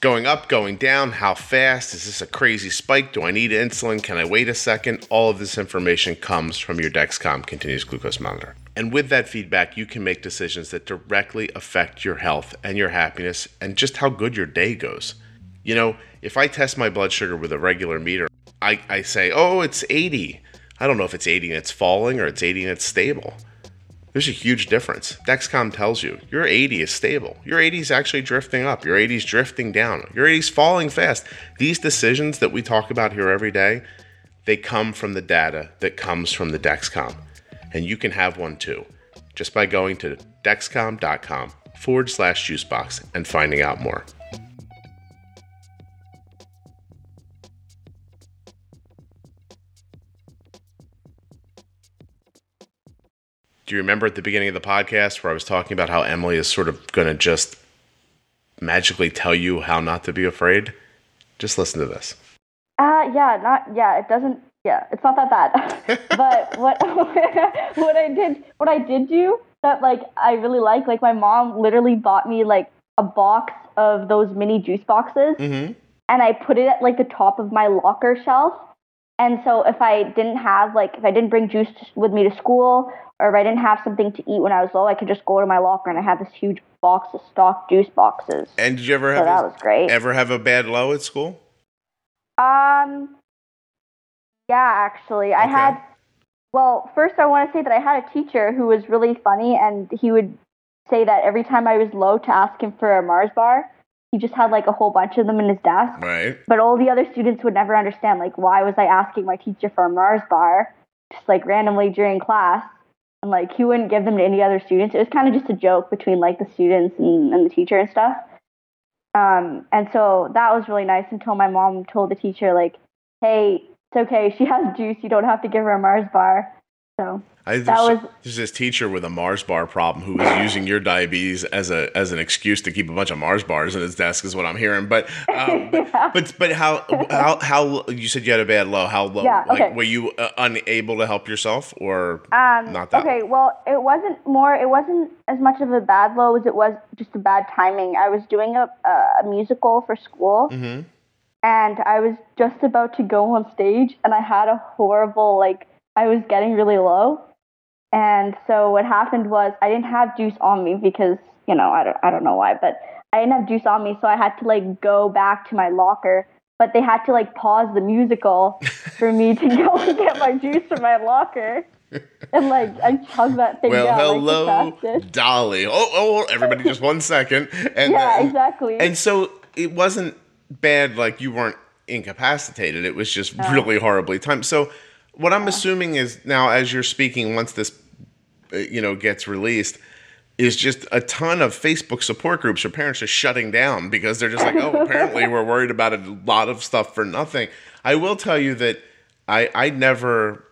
Going up, going down, how fast? Is this a crazy spike? Do I need insulin? Can I wait a second? All of this information comes from your Dexcom continuous glucose monitor. And with that feedback, you can make decisions that directly affect your health and your happiness and just how good your day goes. You know, if I test my blood sugar with a regular meter, I, I say, oh, it's 80. I don't know if it's 80 and it's falling or it's 80 and it's stable. There's a huge difference. Dexcom tells you your 80 is stable. Your 80 is actually drifting up. Your 80 is drifting down. Your 80 is falling fast. These decisions that we talk about here every day, they come from the data that comes from the Dexcom. And you can have one too just by going to dexcom.com forward slash juicebox and finding out more. Do you remember at the beginning of the podcast where I was talking about how Emily is sort of going to just magically tell you how not to be afraid? Just listen to this. Uh, yeah, not yeah. It doesn't. Yeah, it's not that bad. [laughs] but what [laughs] what I did what I did do that like I really like like my mom literally bought me like a box of those mini juice boxes, mm-hmm. and I put it at like the top of my locker shelf. And so if I didn't have like if I didn't bring juice with me to school or if I didn't have something to eat when I was low, I could just go to my locker and I had this huge box of stock juice boxes. And did you ever have so that was great? Ever have a bad low at school? Um, yeah, actually, okay. I had. Well, first I want to say that I had a teacher who was really funny, and he would say that every time I was low to ask him for a Mars bar. He just had like a whole bunch of them in his desk. Right. But all the other students would never understand like why was I asking my teacher for a Mars bar just like randomly during class and like he wouldn't give them to any other students. It was kind of just a joke between like the students and, and the teacher and stuff. Um, and so that was really nice until my mom told the teacher like, "Hey, it's okay. She has juice. You don't have to give her a Mars bar." So I, that was there's this teacher with a Mars bar problem who was using your diabetes as a as an excuse to keep a bunch of Mars bars in his desk is what I'm hearing. But um, [laughs] but, yeah. but, but how how how you said you had a bad low? How low? Yeah, okay. Like were you uh, unable to help yourself or um, not that? Okay, well it wasn't more. It wasn't as much of a bad low as it was just a bad timing. I was doing a a musical for school. Mm-hmm. And I was just about to go on stage, and I had a horrible like I was getting really low And so what happened was I didn't have juice on me because, you know, I don't, I don't know why, but I didn't have juice on me. So I had to like go back to my locker, but they had to like pause the musical for me to go and [laughs] get my juice from my locker. And like I chugged that thing well, down. hello, like. Dolly. Oh, oh, everybody, just one second. And Yeah, then- exactly. And so it wasn't bad, like you weren't incapacitated. It was just really horribly timed. So what I'm assuming is now, as you're speaking, once this, uh, you know, gets released, is just a ton of Facebook support groups where parents are shutting down because they're just like, oh, apparently [laughs] we're worried about a lot of stuff for nothing. I will tell you that I I never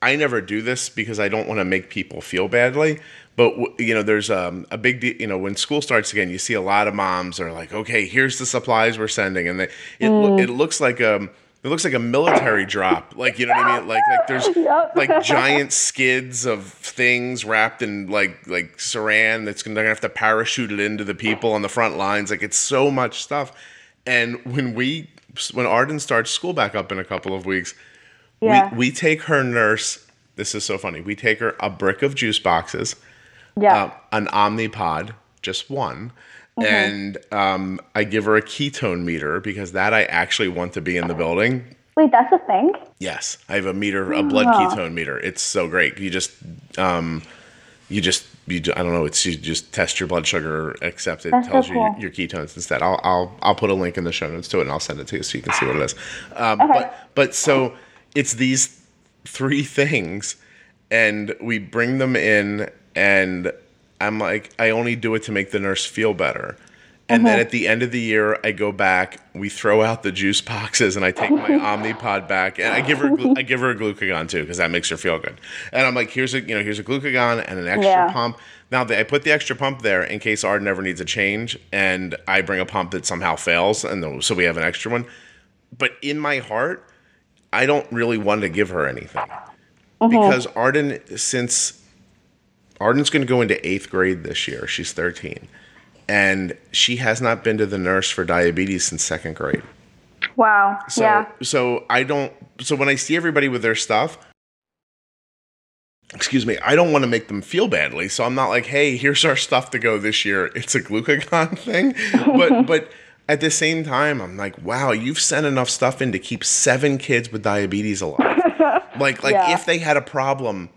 I never do this because I don't want to make people feel badly. But you know, there's um, a big, de- you know, when school starts again, you see a lot of moms are like, "Okay, here's the supplies we're sending," and they, it lo- it looks like um it looks like a military drop. Like you know what I mean? Like like there's [laughs] Yep. like giant skids of things wrapped in like like saran that's gonna, gonna have to parachute it into the people on the front lines. Like it's so much stuff. And when we when Arden starts school back up in a couple of weeks, Yeah. we we take her nurse. This is so funny. We take her a brick of juice boxes, yeah. uh, an Omnipod, just one, Mm-hmm. and um, I give her a ketone meter because that I actually want to be in the building. Wait, that's a thing? Yes, I have a meter, a blood Wow. ketone meter. It's so great. You just, um, you just, you, I don't know. It's you just test your blood sugar, accept it, That's so tells you cool. your, your ketones instead. I'll, I'll, I'll put a link in the show notes to it, and I'll send it to you so you can see what it is. Um, Okay. But, but so it's these three things, and we bring them in, and I'm like, I only do it to make the nurse feel better. And then uh-huh. at the end of the year, I go back. We throw out the juice boxes, and I take my [laughs] Omnipod back, and I give her I give her a glucagon too because that makes her feel good. And I'm like, here's a you know here's a glucagon and an extra Yeah. pump. Now I put the extra pump there in case Arden ever needs a change, and I bring a pump that somehow fails, and so we have an extra one. But in my heart, I don't really want to give her anything uh-huh. because Arden, since Arden's going to go into eighth grade this year, she's 13, and she has not been to the nurse for diabetes since second grade. Wow. So, yeah. so I don't. So when I see everybody with their stuff, excuse me, I don't want to make them feel badly. So I'm not like, hey, here's our stuff to go this year. [laughs] It's a glucagon [laughs] thing, but [laughs] but. At the same time, I'm like, wow, you've sent enough stuff in to keep seven kids with diabetes alive. like, like Yeah. if they had a problem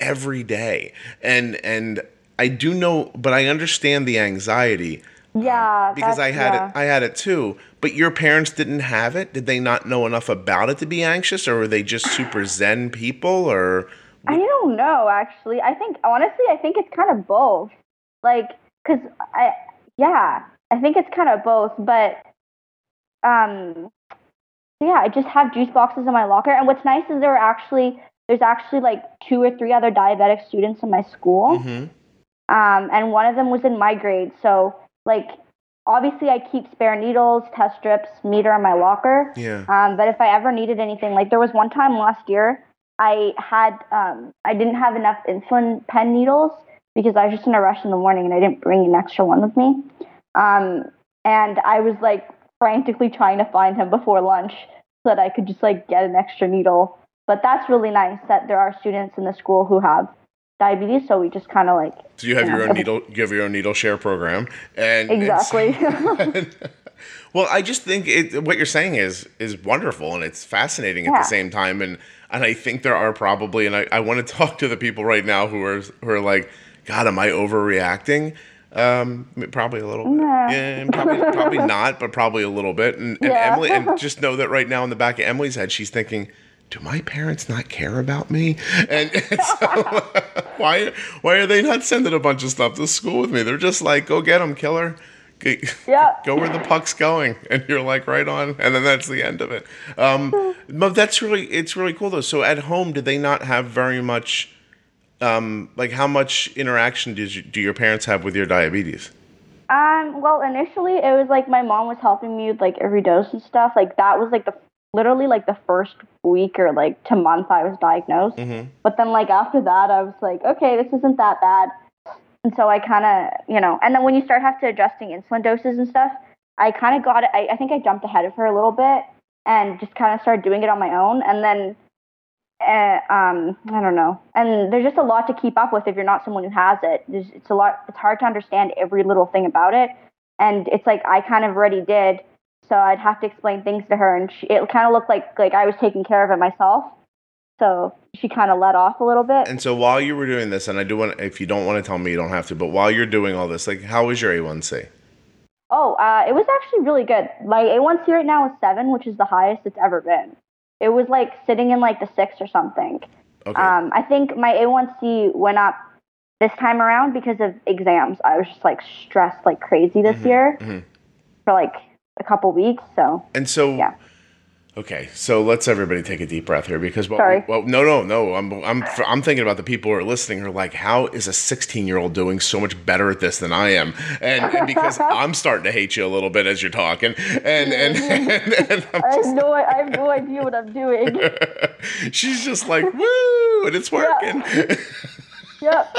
every day, and and I do know, but I understand the anxiety Yeah. because I had yeah. it. I had it too. But your parents didn't have it. Did they not know enough about it to be anxious, or were they just super zen people? Or I don't know, actually. I think, honestly, I think it's kind of both. Like, because I, yeah, I think it's kind of both. But, um, yeah, I just have juice boxes in my locker. And what's nice is there are actually, there's actually like two or three other diabetic students in my school. Mhm. Um, and one of them was in my grade. So, like, obviously, I keep spare needles, test strips, meter in my locker. yeah, Um, but if I ever needed anything, like there was one time last year, I had um, I didn't have enough insulin pen needles because I was just in a rush in the morning and I didn't bring an extra one with me. Um, and I was like frantically trying to find him before lunch so that I could just like get an extra needle. But that's really nice that there are students in the school who have diabetes, so we just kind of like so you have your own needle. You have your own needle share program, and and exactly. [laughs] [laughs] well, I just think it, what you're saying is is wonderful and it's fascinating at the same time. And and I think there are probably, and I, I want to [laughs] talk to the people right now who are who are like, God, am I overreacting? Um, probably a little bit. Nah. Yeah, probably, probably not, but probably a little bit. And, and Yeah. Emily, and just know that right now in the back of Emily's head, she's thinking, "Do my parents not care about me?" And, and so, [laughs] why why are they not sending a bunch of stuff to school with me? They're just like, "Go get them, killer." G- Yeah. [laughs] Go where the puck's going, and you're like right on, and then that's the end of it. Um, but that's really it's really cool though. So at home, did they not have very much? Um, like how much interaction did you, do your parents have with your diabetes? Um, well, initially it was like my mom was helping me with like every dose and stuff. Like that was like the literally like the first week or like to month I was diagnosed. Mm-hmm. But then like after that I was like, okay, this isn't that bad. And so I kind of, you know, and then when you start have to adjusting insulin doses and stuff, I kind of got it. I, I think I jumped ahead of her a little bit and just kind of started doing it on my own. And then uh, um, I don't know. And there's just a lot to keep up with if you're not someone who has it. There's, it's a lot. It's hard to understand every little thing about it. And it's like I kind of already did, so I'd have to explain things to her, and she, it kind of looked like like I was taking care of it myself. So she kind of let off a little bit. And so while you were doing this, and I do want, if you don't want to tell me, you don't have to. But while you're doing all this, like, how was your A1C? Oh, uh, it was actually really good. My A1C right now is seven, which is the highest it's ever been. It was like sitting in like the six or something. Okay. Um, I think my A1C went up this time around because of exams. I was just like stressed like crazy this year mhm. for like a couple weeks. So And so, Yeah. okay, so let's everybody take a deep breath here because, well, Sorry. well no, no, no, I'm, I'm, I'm thinking about the people who are listening who are like, how is a 16 year old doing so much better at this than I am? And, and because [laughs] I'm starting to hate you a little bit as you're talking, and and, [laughs] and, and I'm just, have no, I have no idea what I'm doing. [laughs] she's just like, woo, and it's working. yep.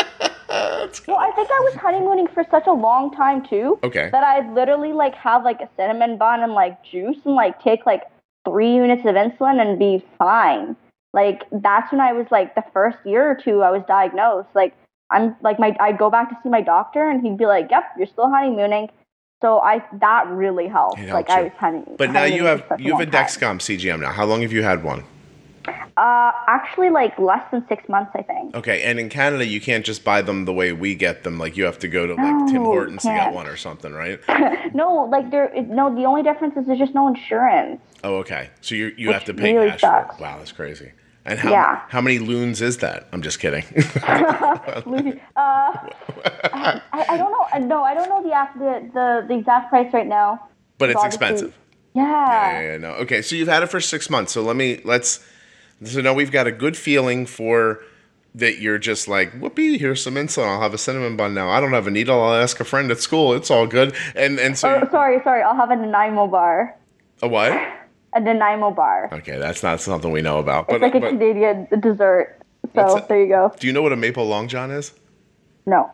Well, I think I was honeymooning for such a long time too. Okay. That I'd literally like have like a cinnamon bun and like juice and like take like three units of insulin and be fine. Like that's when I was like the first year or two I was diagnosed. Like I'm like my I'd go back to see my doctor and he'd be like, "Yep, you're still honeymooning." So I that really helped. It like helped I was honeymooning. But now you have you have a long time. Dexcom CGM now. How long have you had one? Uh, actually, like less than six months, I think. Okay, and in Canada you can't just buy them the way we get them. Like you have to go to like Tim Hortons to get one or something, right? [laughs] No, like there. No, the only difference is there's just no insurance. Oh, okay. So you you have to pay really cash. for it. Wow, that's crazy. And how Yeah. how many loons is that? I'm just kidding. [laughs] [laughs] Uh, I, I don't know. uh, No, I don't know the, the the the exact price right now. but it's Obviously- expensive. Yeah. Yeah, yeah, no. Okay, so you've had it for six months. So let me let's. So now we've got a good feeling for that. You're just like, whoopee. Here's some insulin. I'll have a cinnamon bun now. I don't have a needle. I'll ask a friend at school. It's all good. And and so Oh, sorry, sorry. I'll have a Nanaimo bar. a what? A Nanaimo bar. Okay, that's not something we know about. It's But, like a but Canadian dessert. So there you go. do you know what a maple long john is? No.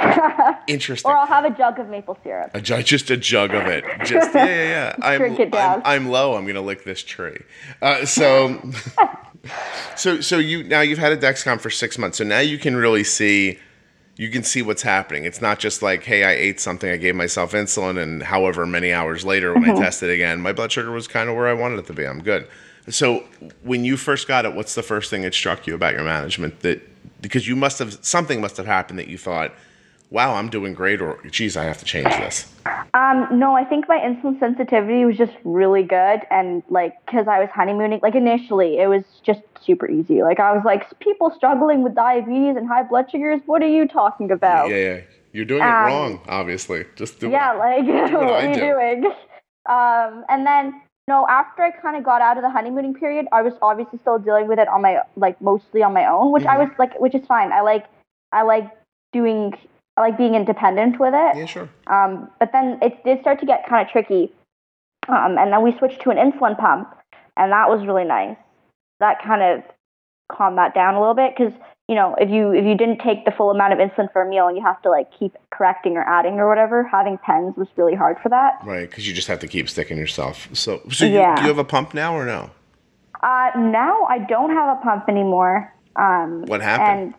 [laughs] Interesting. Or I'll have a jug of maple syrup. A jug, just a jug of it. Just yeah, yeah, yeah. [laughs] I'm, Drink it down. I'm, I'm low. I'm gonna lick this tree. Uh, so, [laughs] so, so you now you've had a Dexcom for six months. So now you can really see, you can see what's happening. It's not just like, hey, I ate something, I gave myself insulin, and however many hours later when I tested again, my blood sugar was kind of where I wanted it to be. I'm good. So when you first got it, what's the first thing that struck you about your management that because you must have something must have happened that you thought, wow, I'm doing great, or geez, I have to change this. Um, no, I think my insulin sensitivity was just really good, and like, cause I was honeymooning. Like initially, it was just super easy. Like I was like, people struggling with diabetes and high blood sugars. What are you talking about? Yeah, yeah. You're doing it Um, wrong, obviously. Just do Yeah, it. like [laughs] what, I are you do. doing? Um, and then no, after I kind of got out of the honeymooning period, I was obviously still dealing with it on my like mostly on my own, which I Mm-hmm. was like, which is fine. I like, I like doing, I like being independent with it. Yeah, sure. Um, but then it did start to get kind of tricky. Um, and then we switched to an insulin pump, and that was really nice. That kind of calmed that down a little bit because you know if you if you didn't take the full amount of insulin for a meal and you have to like keep correcting or adding or whatever, having pens was really hard for that. Right, because you just have to keep sticking yourself. So, so you, Yeah. do you have a pump now or no? Uh, now I don't have a pump anymore. Um, What happened?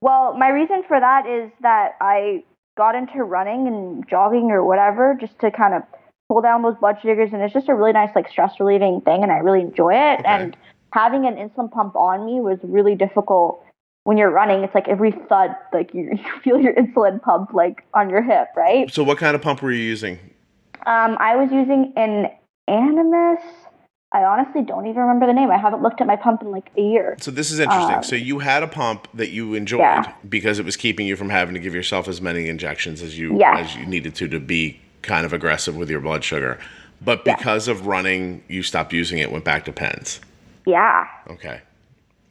Well, my reason for that is that I got into running and jogging or whatever just to kind of pull down those blood sugars, and it's just a really nice like stress relieving thing, and I really enjoy it. Okay. And having an insulin pump on me was really difficult when you're running. It's like every thud, like you, [laughs] you feel your insulin pump like on your hip, right? So, what kind of pump were you using? Um, I was using an Animas. I honestly don't even remember the name. I haven't looked at my pump in like a year. So, this is interesting. Um, so, you had a pump that you enjoyed Yeah. because it was keeping you from having to give yourself as many injections as you Yes. as you needed to to be kind of aggressive with your blood sugar. But Yeah. because of running, you stopped using it, went back to pens. Yeah. Okay.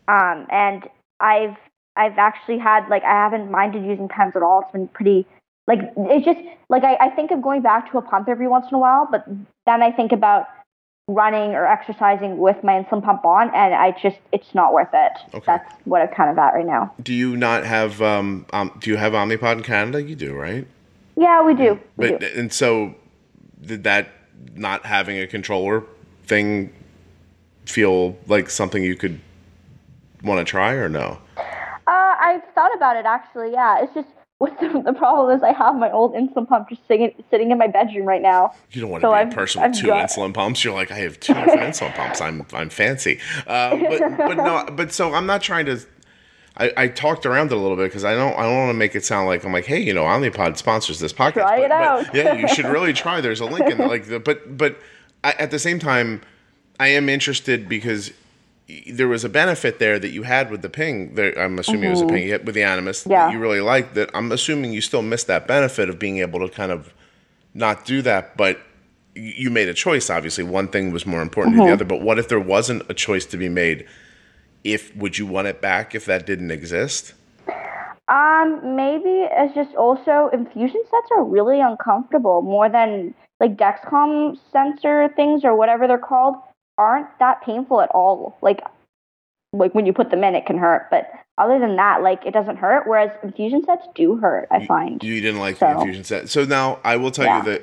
Um, and I've I've actually had like I haven't minded using pens at all. It's been pretty like it's just like I, I think of going back to a pump every once in a while, but then I think about running or exercising with my insulin pump on, and I just it's not worth it. Okay. That's what I'm kind of at right now. Do you not have um, um do you have Omnipod in Canada? You do, right? Yeah, we do. We But do. and so did that not having a controller thing feel like something you could want to try or no? Uh, I've thought about it actually. Yeah, it's just what the, the problem is. I have my old insulin pump just sitting sitting in my bedroom right now. You don't want to So be I've- a person with I've two got- insulin pumps. You're like, I have two different [laughs] insulin pumps. I'm I'm fancy. Uh, but but no. [laughs] But so I'm not trying to. I, I talked around it a little bit because I don't I don't want to make it sound like I'm like hey you know Omnipod sponsors this podcast Try but, it but out. yeah you should really [laughs] try there's a link in the, like the, but but I, at the same time I am interested because there was a benefit there that you had with the ping there, I'm assuming it was a ping you had with the Animas Mm-hmm. Yeah. that you really liked that I'm assuming you still missed that benefit of being able to kind of not do that but you made a choice obviously one thing was more important Mm-hmm. than the other but what if there wasn't a choice to be made if would you want it back if that didn't exist Um, maybe it's just also infusion sets are really uncomfortable more than like Dexcom sensor things or whatever they're called aren't that painful at all. Like like when you put them in it can hurt, but other than that, like it doesn't hurt. Whereas infusion sets do hurt, I find. you didn't like the infusion set so now i will tell Yeah. you that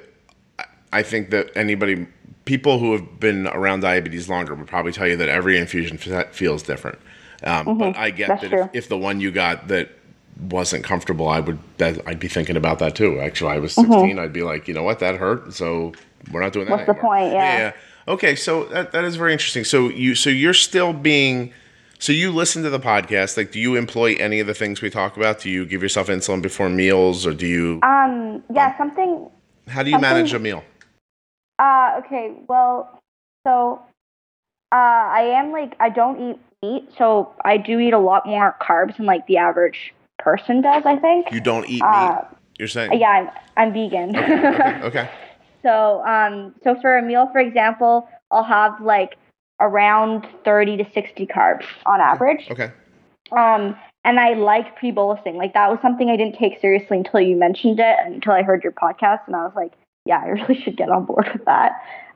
I- i think that anybody people who have been around diabetes longer would probably tell you that every infusion set feels different um, but i get Mm-hmm. That's that if, if the one you got that wasn't comfortable i would that, i'd be thinking about that too actually i was 16 i'd be like you know what that hurt so we're not doing that Mm-hmm. What's the anymore. point? Yeah. Okay so that, that is very interesting so you so you're still being so you listen to the podcast like do you employ any of the things we talk about do you give yourself insulin before meals or do you Um, yeah, something how do you manage a meal Uh, okay. Well, so uh, I am like I don't eat meat, so I do eat a lot more carbs than like the average person does. I think. you don't eat Uh, meat you're saying yeah, I'm I'm vegan. okay, okay [laughs] so um, so for a meal, for example, I'll have like around thirty to sixty carbs on average. okay Um, and I like pre-bolusing. Like that was something I didn't take seriously until you mentioned it, until I heard your podcast, and I was like, yeah, I [laughs] really should get on board with that.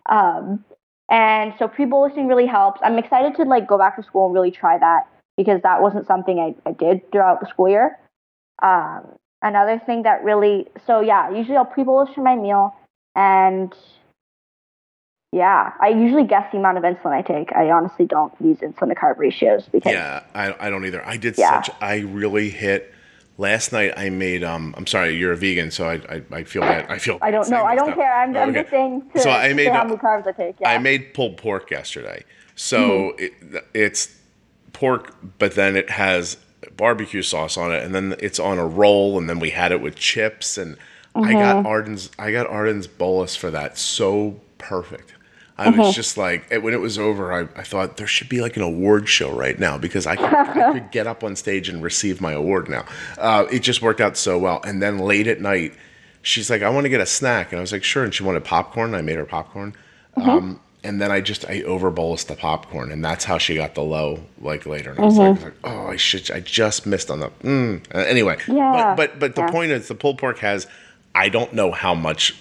Um, and so pre-bolusing really helps. I'm excited to like go back to school and really try that because that wasn't something I, I did throughout the school year. Um, another thing that really, so yeah, usually I'll pre-bolus for my meal, and yeah, I usually guess the amount of insulin I take. I honestly don't use insulin to carb ratios because yeah I, I don't either i did Yeah. such i really hit last night i made um i'm sorry you're a vegan so i i, I feel bad i feel I don't know. I don't stuff. care. I'm, I'm Okay. just saying to, So I made how many carbs I take. Yeah. I made pulled pork yesterday. So Mm-hmm. it, it's pork, but then it has barbecue sauce on it, and then it's on a roll, and then we had it with chips, and I got Mm-hmm. Arden's I got Arden's bolus for that. So perfect. I Mm-hmm. was just like, when it was over, I, I thought there should be like an award show right now because I could, I could [laughs] get up on stage and receive my award now. Uh, it just worked out so well. And then late at night, she's like, I want to get a snack. And I was like, sure. And she wanted popcorn. I made her popcorn. Um, and then I just, I over bolused the popcorn. And that's how she got the low like later. And I was like, like, oh, I should, I just missed on the, mm. Uh, anyway. Yeah. But, but, but the Yeah. point is the pulled pork has, I don't know how much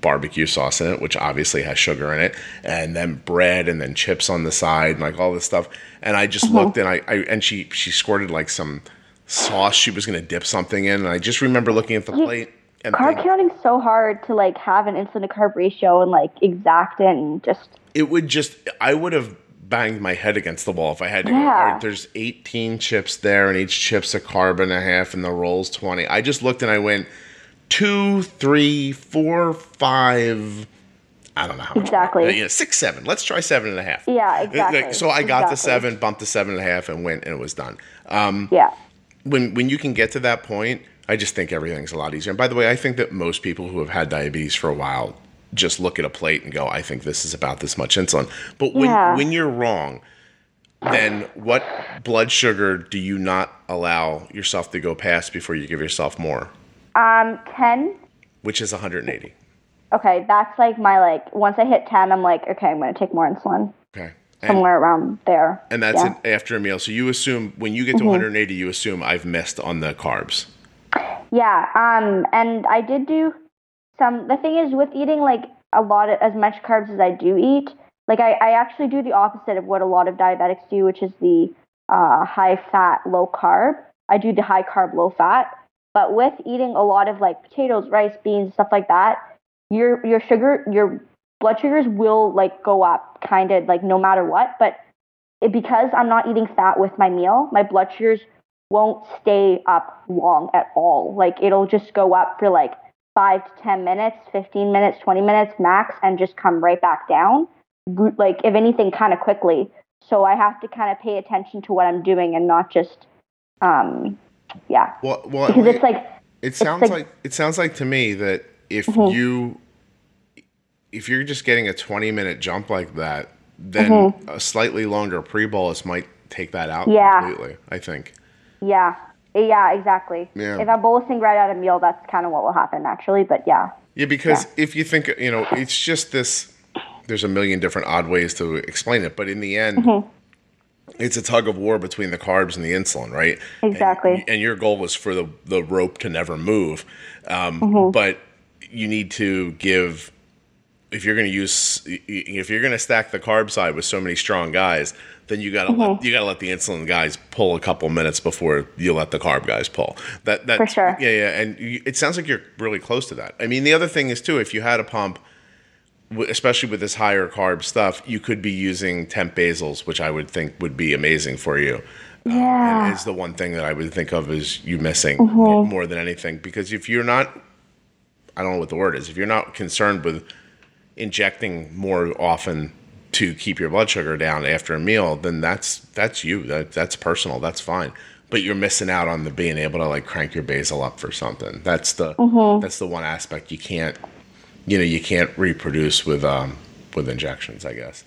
barbecue sauce in it, which obviously has sugar in it, and then bread and then chips on the side and like all this stuff. And I just uh-huh. looked and I, I and she she squirted like some sauce she was gonna dip something in, and I just remember looking at the mm-hmm. plate and carb thinking, counting's so hard to like have an insulin to carb ratio and like exact it and just it would just I would have banged my head against the wall if I had to go. Yeah. There's 18 chips there, and each chip's a carb and a half, and the roll's 20. I just looked and I went two, three, four, five. I don't know how much. Exactly. Uh, yeah, six, seven. Let's try seven and a half. Yeah, Like, exactly. So I got to Exactly. seven, bumped to seven and a half, and went, and it was done. Um, yeah. when when you can get to that point, I just think everything's a lot easier. And by the way, I think that most people who have had diabetes for a while just look at a plate and go, "I think this is about this much insulin." But when Yeah. when you're wrong, then what blood sugar do you not allow yourself to go past before you give yourself more, Um, ten. which is 180? Okay, that's like my like. Once I hit ten, I'm like, okay, I'm gonna take more insulin. Okay. And, Somewhere around there. and that's yeah. Mm-hmm. after a meal. So you assume when you get to 180, you assume I've missed on the carbs. Yeah, um, and I did do some. The thing is, with eating like a lot of as much carbs as I do eat, like I, I actually do the opposite of what a lot of diabetics do, which is the uh, high fat, low carb. I do the high carb, low fat. But with eating a lot of like potatoes, rice, beans, stuff like that, your your sugar, your blood sugars will like go up kind of like no matter what. But it, because I'm not eating fat with my meal, my blood sugars won't stay up long at all. Like it'll just go up for like five to 10 minutes, 15 minutes, 20 minutes max, and just come right back down. Like, if anything, kind of quickly. So I have to kind of pay attention to what I'm doing and not just, um, yeah. Well, well because it's like, it sounds like, like, it sounds like to me that if mm-hmm. you if you're just getting a 20 minute jump like that, then mm-hmm. a slightly longer pre bolus might take that out yeah. completely. I think. Yeah, yeah, exactly. Yeah. If I'm bolusing right at a meal, that's kind of what will happen naturally. But yeah. Yeah, because yeah. if you think, you know, it's just this. There's a million different odd ways to explain it, but in the end, mm-hmm. It's a tug of war between the carbs and the insulin, right? Exactly. And, and your goal was for the the rope to never move, um, mm-hmm. but you need to give. If you're going to use, if you're going to stack the carb side with so many strong guys, then you gotta mm-hmm. let, you gotta let the insulin guys pull a couple minutes before you let the carb guys pull. That that for sure. Yeah, yeah, and you, it sounds like you're really close to that. I mean, the other thing is too, if you had a pump, especially with this higher carb stuff, you could be using temp basals, which I would think would be amazing for you. Um, yeah, um, is the one thing that I would think of as you missing mm-hmm. more than anything. Because if you're not, I don't know what the word is. If you're not concerned with injecting more often to keep your blood sugar down after a meal, then that's that's you. That that's personal. That's fine. But you're missing out on the being able to like crank your basal up for something. That's the mm-hmm. that's the one aspect you can't you know you can't reproduce with um with injections. I guess.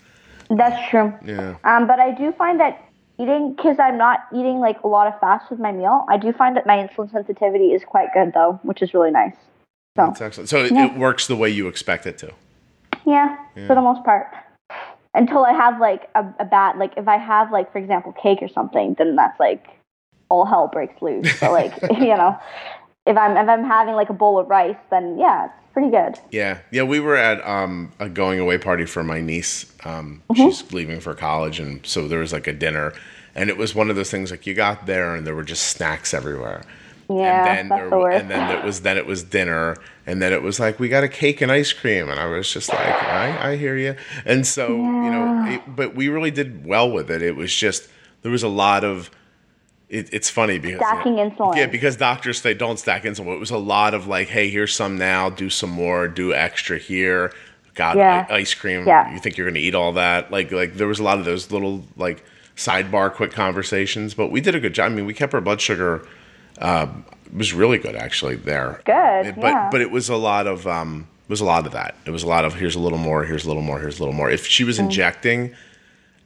That's true. Yeah. Um, but I do find that eating because I'm not eating like a lot of fast with my meal. I do find that my insulin sensitivity is quite good though, which is really nice. So, That's excellent. So yeah. it works the way you expect it to. Yeah, yeah, for the most part until I have like a, a bad like if I have like for example cake or something, then that's like all hell breaks loose. So like [laughs] you know, if I'm if I'm having like a bowl of rice, then yeah, pretty good. Yeah, yeah. We were at um, a going away party for my niece. Um, mm-hmm. She's leaving for college, and so there was like a dinner, and it was one of those things like you got there and there were just snacks everywhere. Yeah, and then that's there, the worst. and then it was then it was dinner, and then it was like we got a cake and ice cream, and I was just like, I, I hear you. And so yeah. you know, it, but we really did well with it. It was just there was a lot of. It, it's funny because stacking know, insulin. Yeah, because doctors say don't stack insulin. It was a lot of like, hey, here's some now, do some more, do extra here. Got yeah. ice cream. Yeah. You think you're gonna eat all that? Like, like there was a lot of those little like sidebar quick conversations, but we did a good job. I mean, we kept our blood sugar um, was really good actually there. Good, but yeah. but it was a lot of um, it was a lot of that. It was a lot of here's a little more, here's a little more, here's a little more. If she was mm. injecting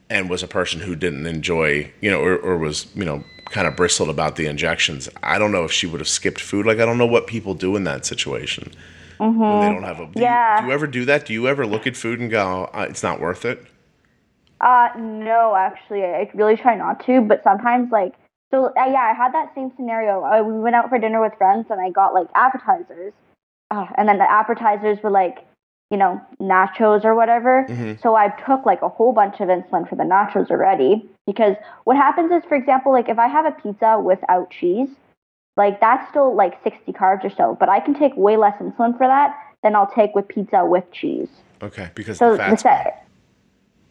and was a person who didn't enjoy, you know, or, or was you know kind of bristled about the injections, I don't know if she would have skipped food. Like I don't know what people do in that situation. Mm-hmm. When they don't have a do yeah. You, do you ever do that? Do you ever look at food and go, uh, it's not worth it? Uh, no, actually, I really try not to. But sometimes, like, so uh, yeah, I had that same scenario. Uh, we went out for dinner with friends, and I got like appetizers, uh, and then the appetizers were like, you know, nachos or whatever. Mm-hmm. So I took like a whole bunch of insulin for the nachos already. Because what happens is, for example, like if I have a pizza without cheese, like that's still like 60 carbs or so, but I can take way less insulin for that than I'll take with pizza with cheese. Okay, because so the fat's the fat,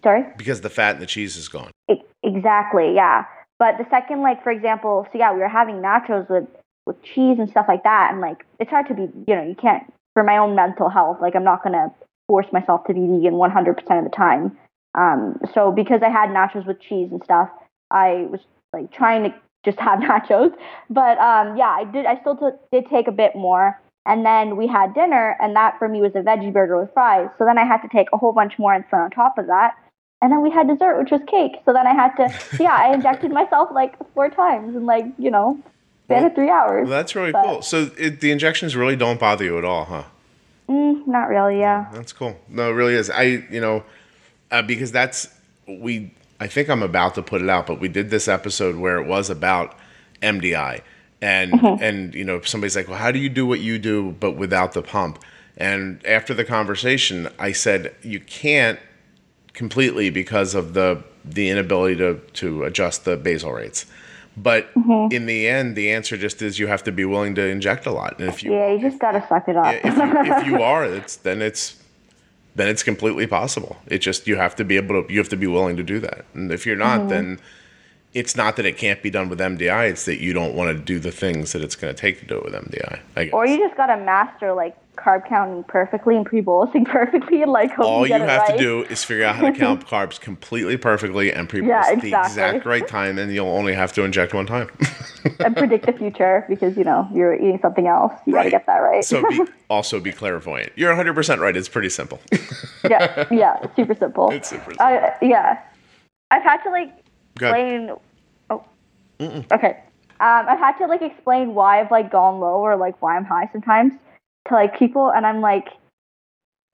Sorry. Because the fat and the cheese is gone. It, exactly. Yeah. But the second, like for example, so yeah, we were having nachos with with cheese and stuff like that, and like it's hard to be, you know, you can't for my own mental health. Like I'm not gonna force myself to be vegan 100% of the time. Um, so because I had nachos with cheese and stuff, I was like trying to just have [laughs] nachos. But um, yeah, I did. I still t- did take a bit more. And then we had dinner, and that for me was a veggie burger with fries. So then I had to take a whole bunch more insulin on top of that. And then we had dessert, which was cake. So then I had to, [laughs] yeah, I injected myself like four times in like, you know, well, three hours. That's really but, cool. So it, the injections really don't bother you at all, huh? Mm, not really, yeah. That's cool. No, it really is. I, you know, uh, because that's, we, I think I'm about to put it out, but we did this episode where it was about MDI. And, mm-hmm. and, you know, somebody's like, well, how do you do what you do, but without the pump? And after the conversation, I said, you can't completely because of the the inability to to adjust the basal rates. But mm-hmm. in the end, the answer just is you have to be willing to inject a lot. And if you yeah, you just gotta suck it up. if, you, if you are, it's then it's then it's completely possible. It just you have to be able to you have to be willing to do that. And if you're not, Mm-hmm. then it's not that it can't be done with MDI. It's that you don't want to do the things that it's going to take to do it with MDI. I guess. Or you just gotta master like carb counting perfectly and pre-bolusing [laughs] perfectly, and like All you you have right. to do is figure out how to count [laughs] carbs completely perfectly and pre-bolus Yeah, the exact right time, and you'll only have to inject one time. [laughs] and predict the future because you know you're eating something else. You gotta get that right. so be, also be clairvoyant. You're 100% right. It's pretty simple. yeah, yeah, super simple. It's super simple. I, yeah, I've had to like. Explain. Oh, okay. Um, I've had to like explain why I've like gone low or like why I'm high sometimes to like people, and I'm like,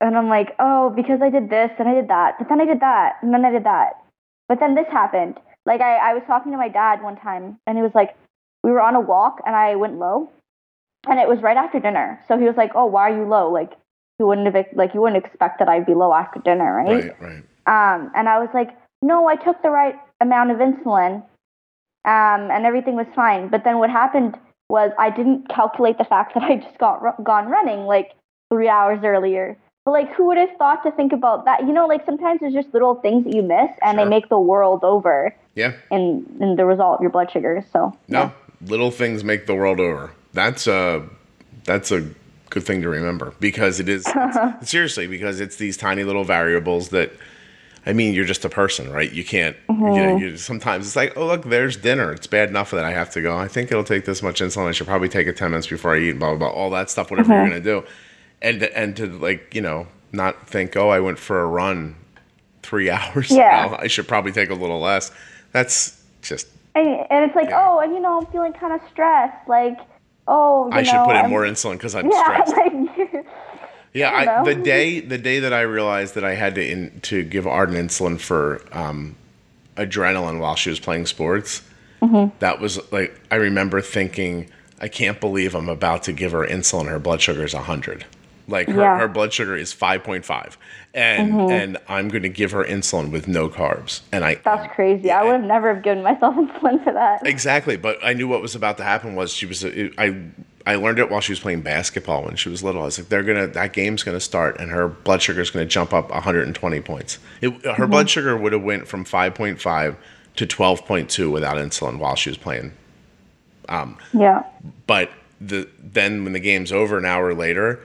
and I'm like, oh, because I did this and I did that, but then I did that and then I did that, but then this happened. Like I, I was talking to my dad one time, and he was like, we were on a walk, and I went low, and it was right after dinner. So he was like, oh, why are you low? Like you wouldn't have like you wouldn't expect that I'd be low after dinner, right? right, right. Um, and I was like, no, I took the right amount of insulin, um, and everything was fine. But then what happened was I didn't calculate the fact [laughs] that I just got gone running like three hours earlier. But like, who would have thought to think about that? You know, like sometimes there's just little things that you miss, and Sure. they make the world over Yeah. in in the result, your blood sugars. So No, little things make the world over. That's a that's a good thing to remember because it's- [laughs] seriously because it's these tiny little variables that I mean you're just a person, right? You can't you know mm-hmm. you, sometimes it's like oh look there's dinner. It's bad enough that I have to go. I think it'll take this much insulin. I should probably take it ten minutes before I eat. Blah blah blah. All that stuff. Whatever you're mm-hmm. gonna do, and to- and to like you know not think oh I went for a run three [laughs] hours. Yeah. ago. I should probably take a little less. That's just and, and it's like, Yeah. oh, and you know, I'm feeling kind of stressed. Like, oh, you I should put in I'm- more insulin because I'm [laughs] Yeah, stressed. like, [laughs] Yeah, I I, the day the day that I realized that I had to in, to give Arden insulin for um, adrenaline while she was playing sports, Mm-hmm. that was like I remember thinking, I can't believe I'm about to give her insulin. Her blood sugar is hundred. Like her, Yeah. Mm-hmm. her blood sugar is five point five, and and I'm going to give her insulin with no carbs. And I That's crazy. I would have never have given myself [laughs] insulin for that. Exactly, but I knew what was about to happen was she was I I learned it while she was playing basketball when she was little. I was like, they're gonna that game's gonna start and her blood sugar is gonna jump up 120 points. It, her blood sugar would have went from 5.5 to 12.2 without insulin while she was playing. Um, Yeah. But the then when the game's over an hour later,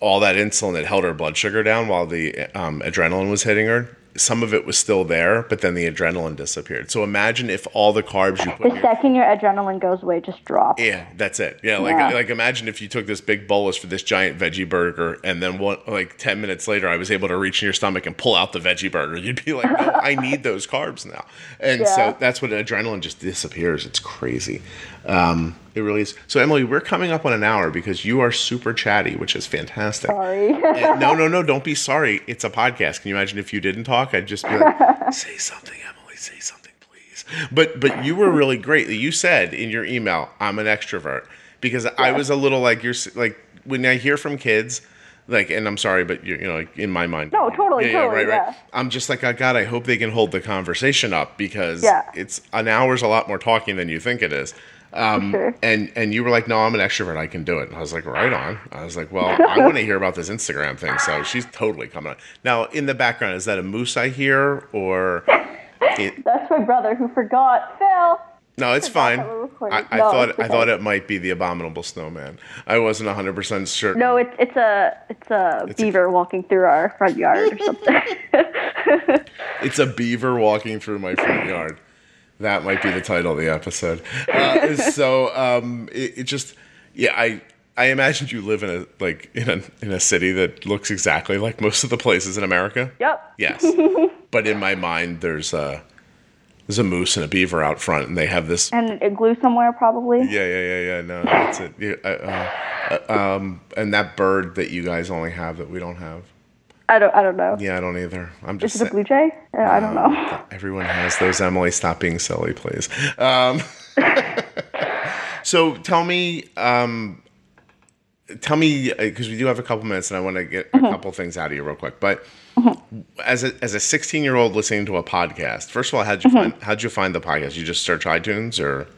all that insulin that held her blood sugar down while the um, adrenaline was hitting her, some of it was still there, but then the adrenaline disappeared. So imagine if all the carbs you put in The your second your adrenaline goes away, just drop. Yeah, that's it. Yeah, like Yeah. like imagine if you took this big bolus for this giant veggie burger, and then one like ten minutes later, I was able to reach in your stomach and pull out the veggie burger. [laughs] You'd be like, no, I need those carbs now. And Yeah. so that's what adrenaline just disappears. It's crazy. Um, really is. So Emily, we're coming up on an hour because you are super chatty, which is fantastic. Sorry. And no, no, no, don't be sorry. It's a podcast. Can you imagine if you didn't talk? I'd just be like, [laughs] say something, Emily, say something, please. But but you were really great. You said in your email, I'm an extrovert because I was a little like you're like when I hear from kids. Like, and I'm sorry, but you, you know, like, in my mind, No, totally, totally, yeah. I'm just like, oh God, I hope they can hold the conversation up because Yeah. it's an hour's a lot more talking than you think it is. Um, sure. and and you were like, no, I'm an extrovert, I can do it. And I was like, right on. I was like, well, [laughs] I want to hear about this Instagram thing. So she's totally coming on. Now, in the background, is that a moose I hear or? [laughs] It, That's my brother who forgot. Phil. no, it's fine. that we're recording. I, I No, thought it's I thought it might be the abominable snowman. I wasn't 100 percent sure. No, it's it's a it's a It's a- beaver walking through our front yard or something. [laughs] It's a beaver walking through my front yard. That might be the title of the episode. Uh, so um, it, it just, yeah, I I imagined you live in a like in a in a city that looks exactly like most of the places in America. yep. Yes, but in my mind, there's a there's a moose and a beaver out front, and they have this. And a glue somewhere probably. Yeah, yeah, yeah, yeah. No, that's it. Yeah, uh, uh, um, and that bird that you guys only have that we don't have. I don't I don't know. Yeah, I don't either. I'm just Is it a blue jay? Uh, I don't know. [laughs] Everyone has those. Emily, stop being silly, please. Um, [laughs] so tell me, um, tell me, because we do have a couple minutes, and I want to get a couple things out of you real quick. But as a as a 16 year old listening to a podcast, first of all, how'd you find how'd you find the podcast? You just search iTunes, or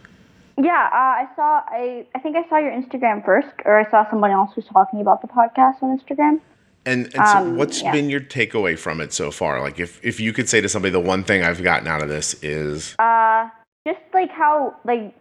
Yeah, uh, I saw. I I think I saw your Instagram first, or I saw somebody else who's talking about the podcast on Instagram. And, and so Um, what's yeah. been your takeaway from it so far? Like if, if you could say to somebody the one thing I've gotten out of this is Uh, just like how like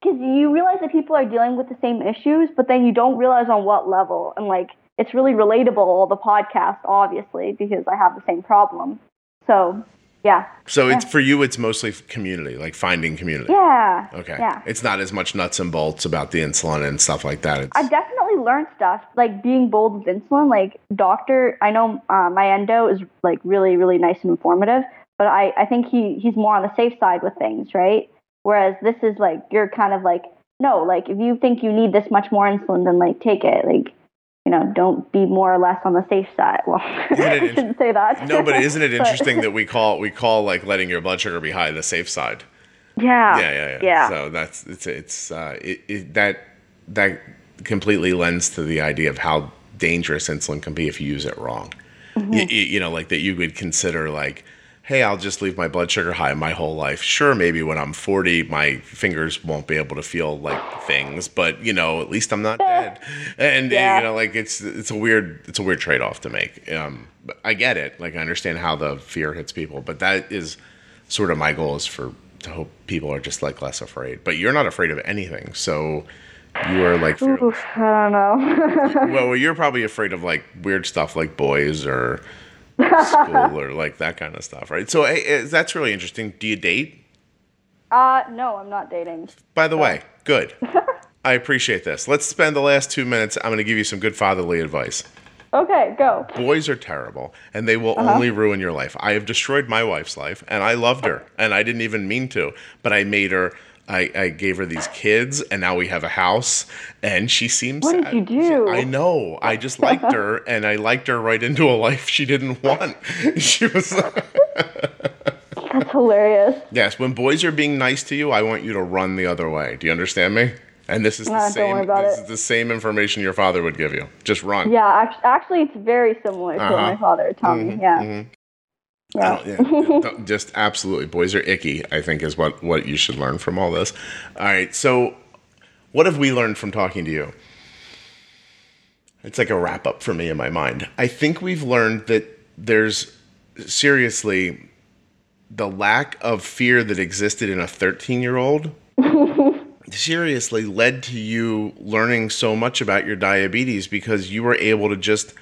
because you realize that people are dealing with the same issues, but then you don't realize on what level. And like it's really relatable the podcast, obviously, because I have the same problem. So yeah, so it's for you it's mostly community, like finding community. yeah, Okay. yeah. It's not as much nuts and bolts about the insulin and stuff like that. It's I definitely learned stuff like being bold with insulin. Like doctor, I know uh, my endo is like really, really nice and informative, but I, I think he he's more on the safe side with things, right? Whereas this is like you're kind of like no, like if you think you need this much more insulin, then like take it. Like you know, don't be more or less on the safe side. Well, [laughs] I shouldn't say that. no, but isn't it [laughs] But- interesting that we call we call like letting your blood sugar be high the safe side? yeah, yeah, yeah, yeah. yeah. So that's it's it's uh, it, it, that that completely lends to the idea of how dangerous insulin can be if you use it wrong. Mm-hmm. You, you know, like that you would consider like, hey, I'll just leave my blood sugar high my whole life. Sure, maybe when I'm 40, my fingers won't be able to feel like things, but you know, at least I'm not [laughs] dead. And Yeah. you know, like it's it's a weird it's a weird trade off to make. Um, I get it. Like I understand how the fear hits people, but that is sort of my goal is for to hope people are just like less afraid. But you're not afraid of anything, so you are like Oof, I don't know. [laughs] well, well, you're probably afraid of like weird stuff like boys or school [laughs] or like that kind of stuff, right? So hey, eh, that's really interesting. Do you date? uh, no, I'm not dating. By the way, good. [laughs] I appreciate this. Let's spend the last two minutes. I'm going to give you some good fatherly advice. Okay, go. Boys are terrible and they will only ruin your life. I have destroyed my wife's life and I loved her and I didn't even mean to, but I made her. I, I gave her these kids and now we have a house and she seems What did sad. you do? I know. I just [laughs] liked her and I liked her right into a life she didn't [laughs] want. [laughs] She was That's hilarious. Yes, when boys are being nice to you, I want you to run the other way. Do you understand me? And this is the Nah, don't same worry about this it. is the same information your father would give you. Just run. Yeah, actually, it's very similar to Uh-huh. my father tell me. Yeah. I Don't- yeah, [laughs] just absolutely. Boys are icky, I think is what what you should learn from all this. All right. So what have we learned from talking to you? It's like a wrap up for me in my mind. I think we've learned that there's seriously the lack of fear that existed in a 13 year old [laughs] seriously led to you learning so much about your diabetes because you were able to just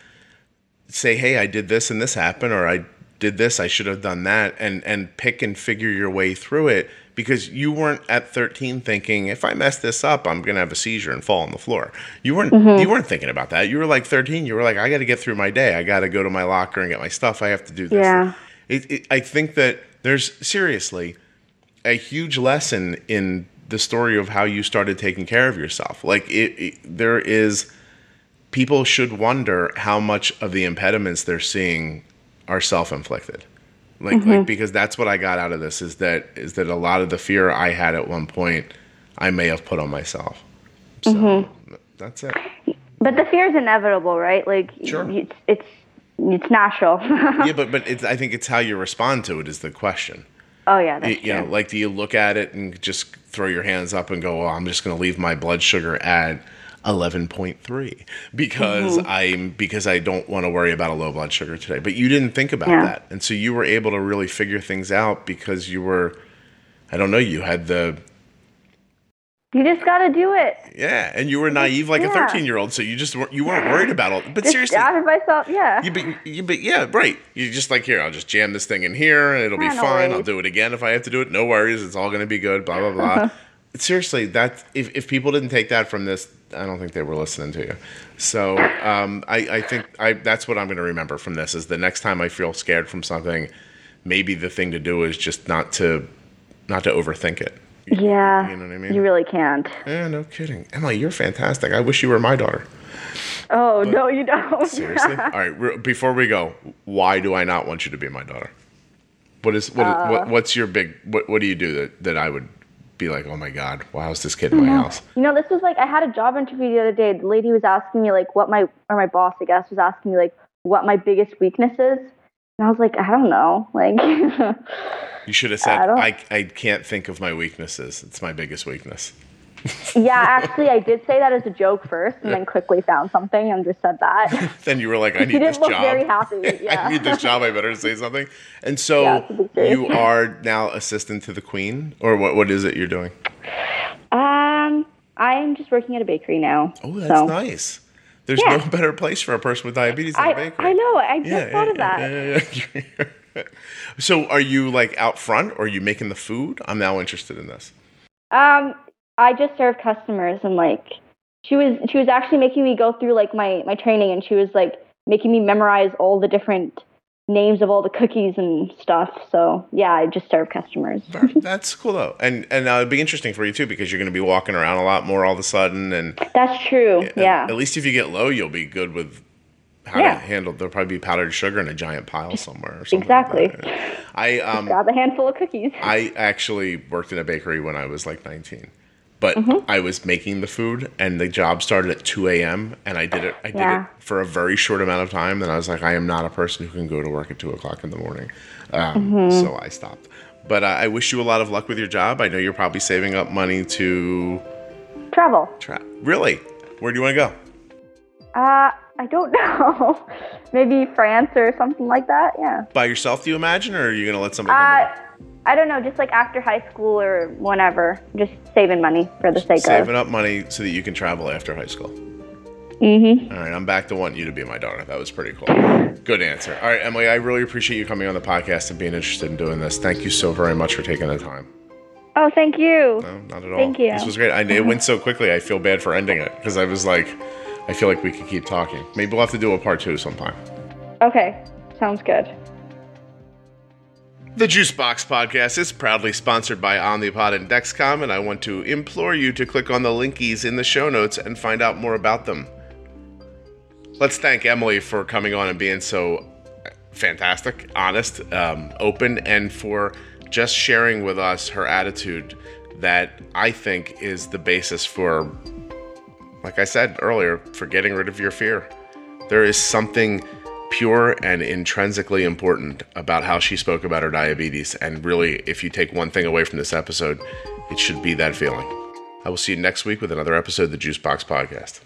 say, "Hey, I did this and this happened," or "I did this, I should have done that," and and pick and figure your way through it because you weren't at 13 thinking, "If I mess this up, I'm gonna have a seizure and fall on the floor." You weren't mm-hmm. you weren't thinking about that. You were like 13. You were like, "I got to get through my day. I got to go to my locker and get my stuff. I have to do this." Yeah. It, it, I think that there's seriously a huge lesson in the story of how you started taking care of yourself. Like it, it, there is, people should wonder how much of the impediments they're seeing are self-inflicted. Like, like mm-hmm. because that's what I got out of this is that is that a lot of the fear I had at one point, I may have put on myself. So mm-hmm. that's it. But the fear is inevitable, right? Like, Sure. it's it's, it's natural. [laughs] yeah, but but it's, I think it's how you respond to it is the question. oh yeah, that's you, you know, like do you look at it and just throw your hands up and go, "Well, I'm just going to leave my blood sugar at 11.3 because Mm-hmm. I'm because I don't want to worry about a low blood sugar today." But you didn't think about Yeah. that. And so you were able to really figure things out because you were I don't know, you had the you just got to do it. yeah, and you were naive like a 13-year-old, so you just weren't you weren't worried about all. But Just seriously, of myself. Yeah. you, but, you, but yeah, right. You just like here. I'll just jam this thing in here, and it'll be no fine. I'll do it again if I have to do it. No worries. It's all going to be good. Blah blah blah. Seriously, that if if people didn't take that from this, I don't think they were listening to you. So um, I I think I that's what I'm going to remember from this is the next time I feel scared from something, maybe the thing to do is just not to not to overthink it. yeah. You know what I mean? You really can't. Yeah, no kidding. Emily, you're fantastic. I wish you were my daughter. Oh no, you don't. Seriously? [laughs] All right. re- Before we go, why do I not want you to be my daughter? What is what? Uh. what what's your big? What What do you do that that I would be like? Oh my God! Why is this kid in my house? You know, this was like I had a job interview the other day. The lady was asking me like what my or my boss, I guess, was asking me like what my biggest weakness is. And I was like, I don't know. [laughs] Like You should have said, I I, I can't think of my weaknesses. It's my biggest weakness. Yeah, actually, I did say that as a joke first, and then quickly found something and just said that. [laughs] then you were like, I need this job. very happy. [laughs] Yeah. I need this job. I better say something. And so Yeah, it's a big deal. you are now assistant to the queen, or what? What is it you're doing? Um, I'm just working at a bakery now. Oh, that's so. nice. There's Yeah. no better place for a person with diabetes than a I, bakery. I know. I just thought of that. yeah, yeah, yeah. [laughs] so, are you like out front, or are you making the food? I'm now interested in this. Um, I just serve customers, and like, she was she was actually making me go through like my my training, and she was like making me memorize all the different names of all the cookies and stuff. So yeah, I just serve customers. That's cool though, and and uh, it'd be interesting for you too because you're going to be walking around a lot more all of a sudden, and That's true. Yeah. At least if you get low, you'll be good with how Yeah. to handle. There'll probably be powdered sugar in a giant pile somewhere. Or something like Exactly. that. I um Grab a handful of cookies. I actually worked in a bakery when I was like 19. But Mm-hmm. I was making the food, and the job started at 2 a.m. And I did it. I did Yeah. it for a very short amount of time. And I was like, I am not a person who can go to work at 2 o'clock in the morning. Um, Mm-hmm. So I stopped. But uh, I wish you a lot of luck with your job. I know you're probably saving up money to Travel. tra- Really? Where do you want to go? Uh, I don't [laughs] know. Maybe France or something like that. Yeah. By yourself, do you imagine, or are you going to let somebody? come Uh, I don't know. Just like after high school or whenever. Just saving money for the sake Saving of. Saving up money so that you can travel after high school. Mm-hmm. All right, I'm back to wanting you to be my daughter. That was pretty cool. Good answer. All right, Emily, I really appreciate you coming on the podcast and being interested in doing this. Thank you so very much for taking the time. Oh, thank you. No, not at all. Thank you. This was great. I, it went so quickly. I feel bad for ending it because I was like, I feel like we could keep talking. Maybe we'll have to do a part two sometime. Okay. Sounds good. The Juicebox Podcast is proudly sponsored by Omnipod and Dexcom, and I want to implore you to click on the linkies in the show notes and find out more about them. Let's thank Emily for coming on and being so fantastic, honest, um, open, and for just sharing with us her attitude that I think is the basis for, like I said earlier, for getting rid of your fear. There is something pure and intrinsically important about how she spoke about her diabetes. And really, if you take one thing away from this episode, it should be that feeling. I will see you next week with another episode of the Juicebox Podcast.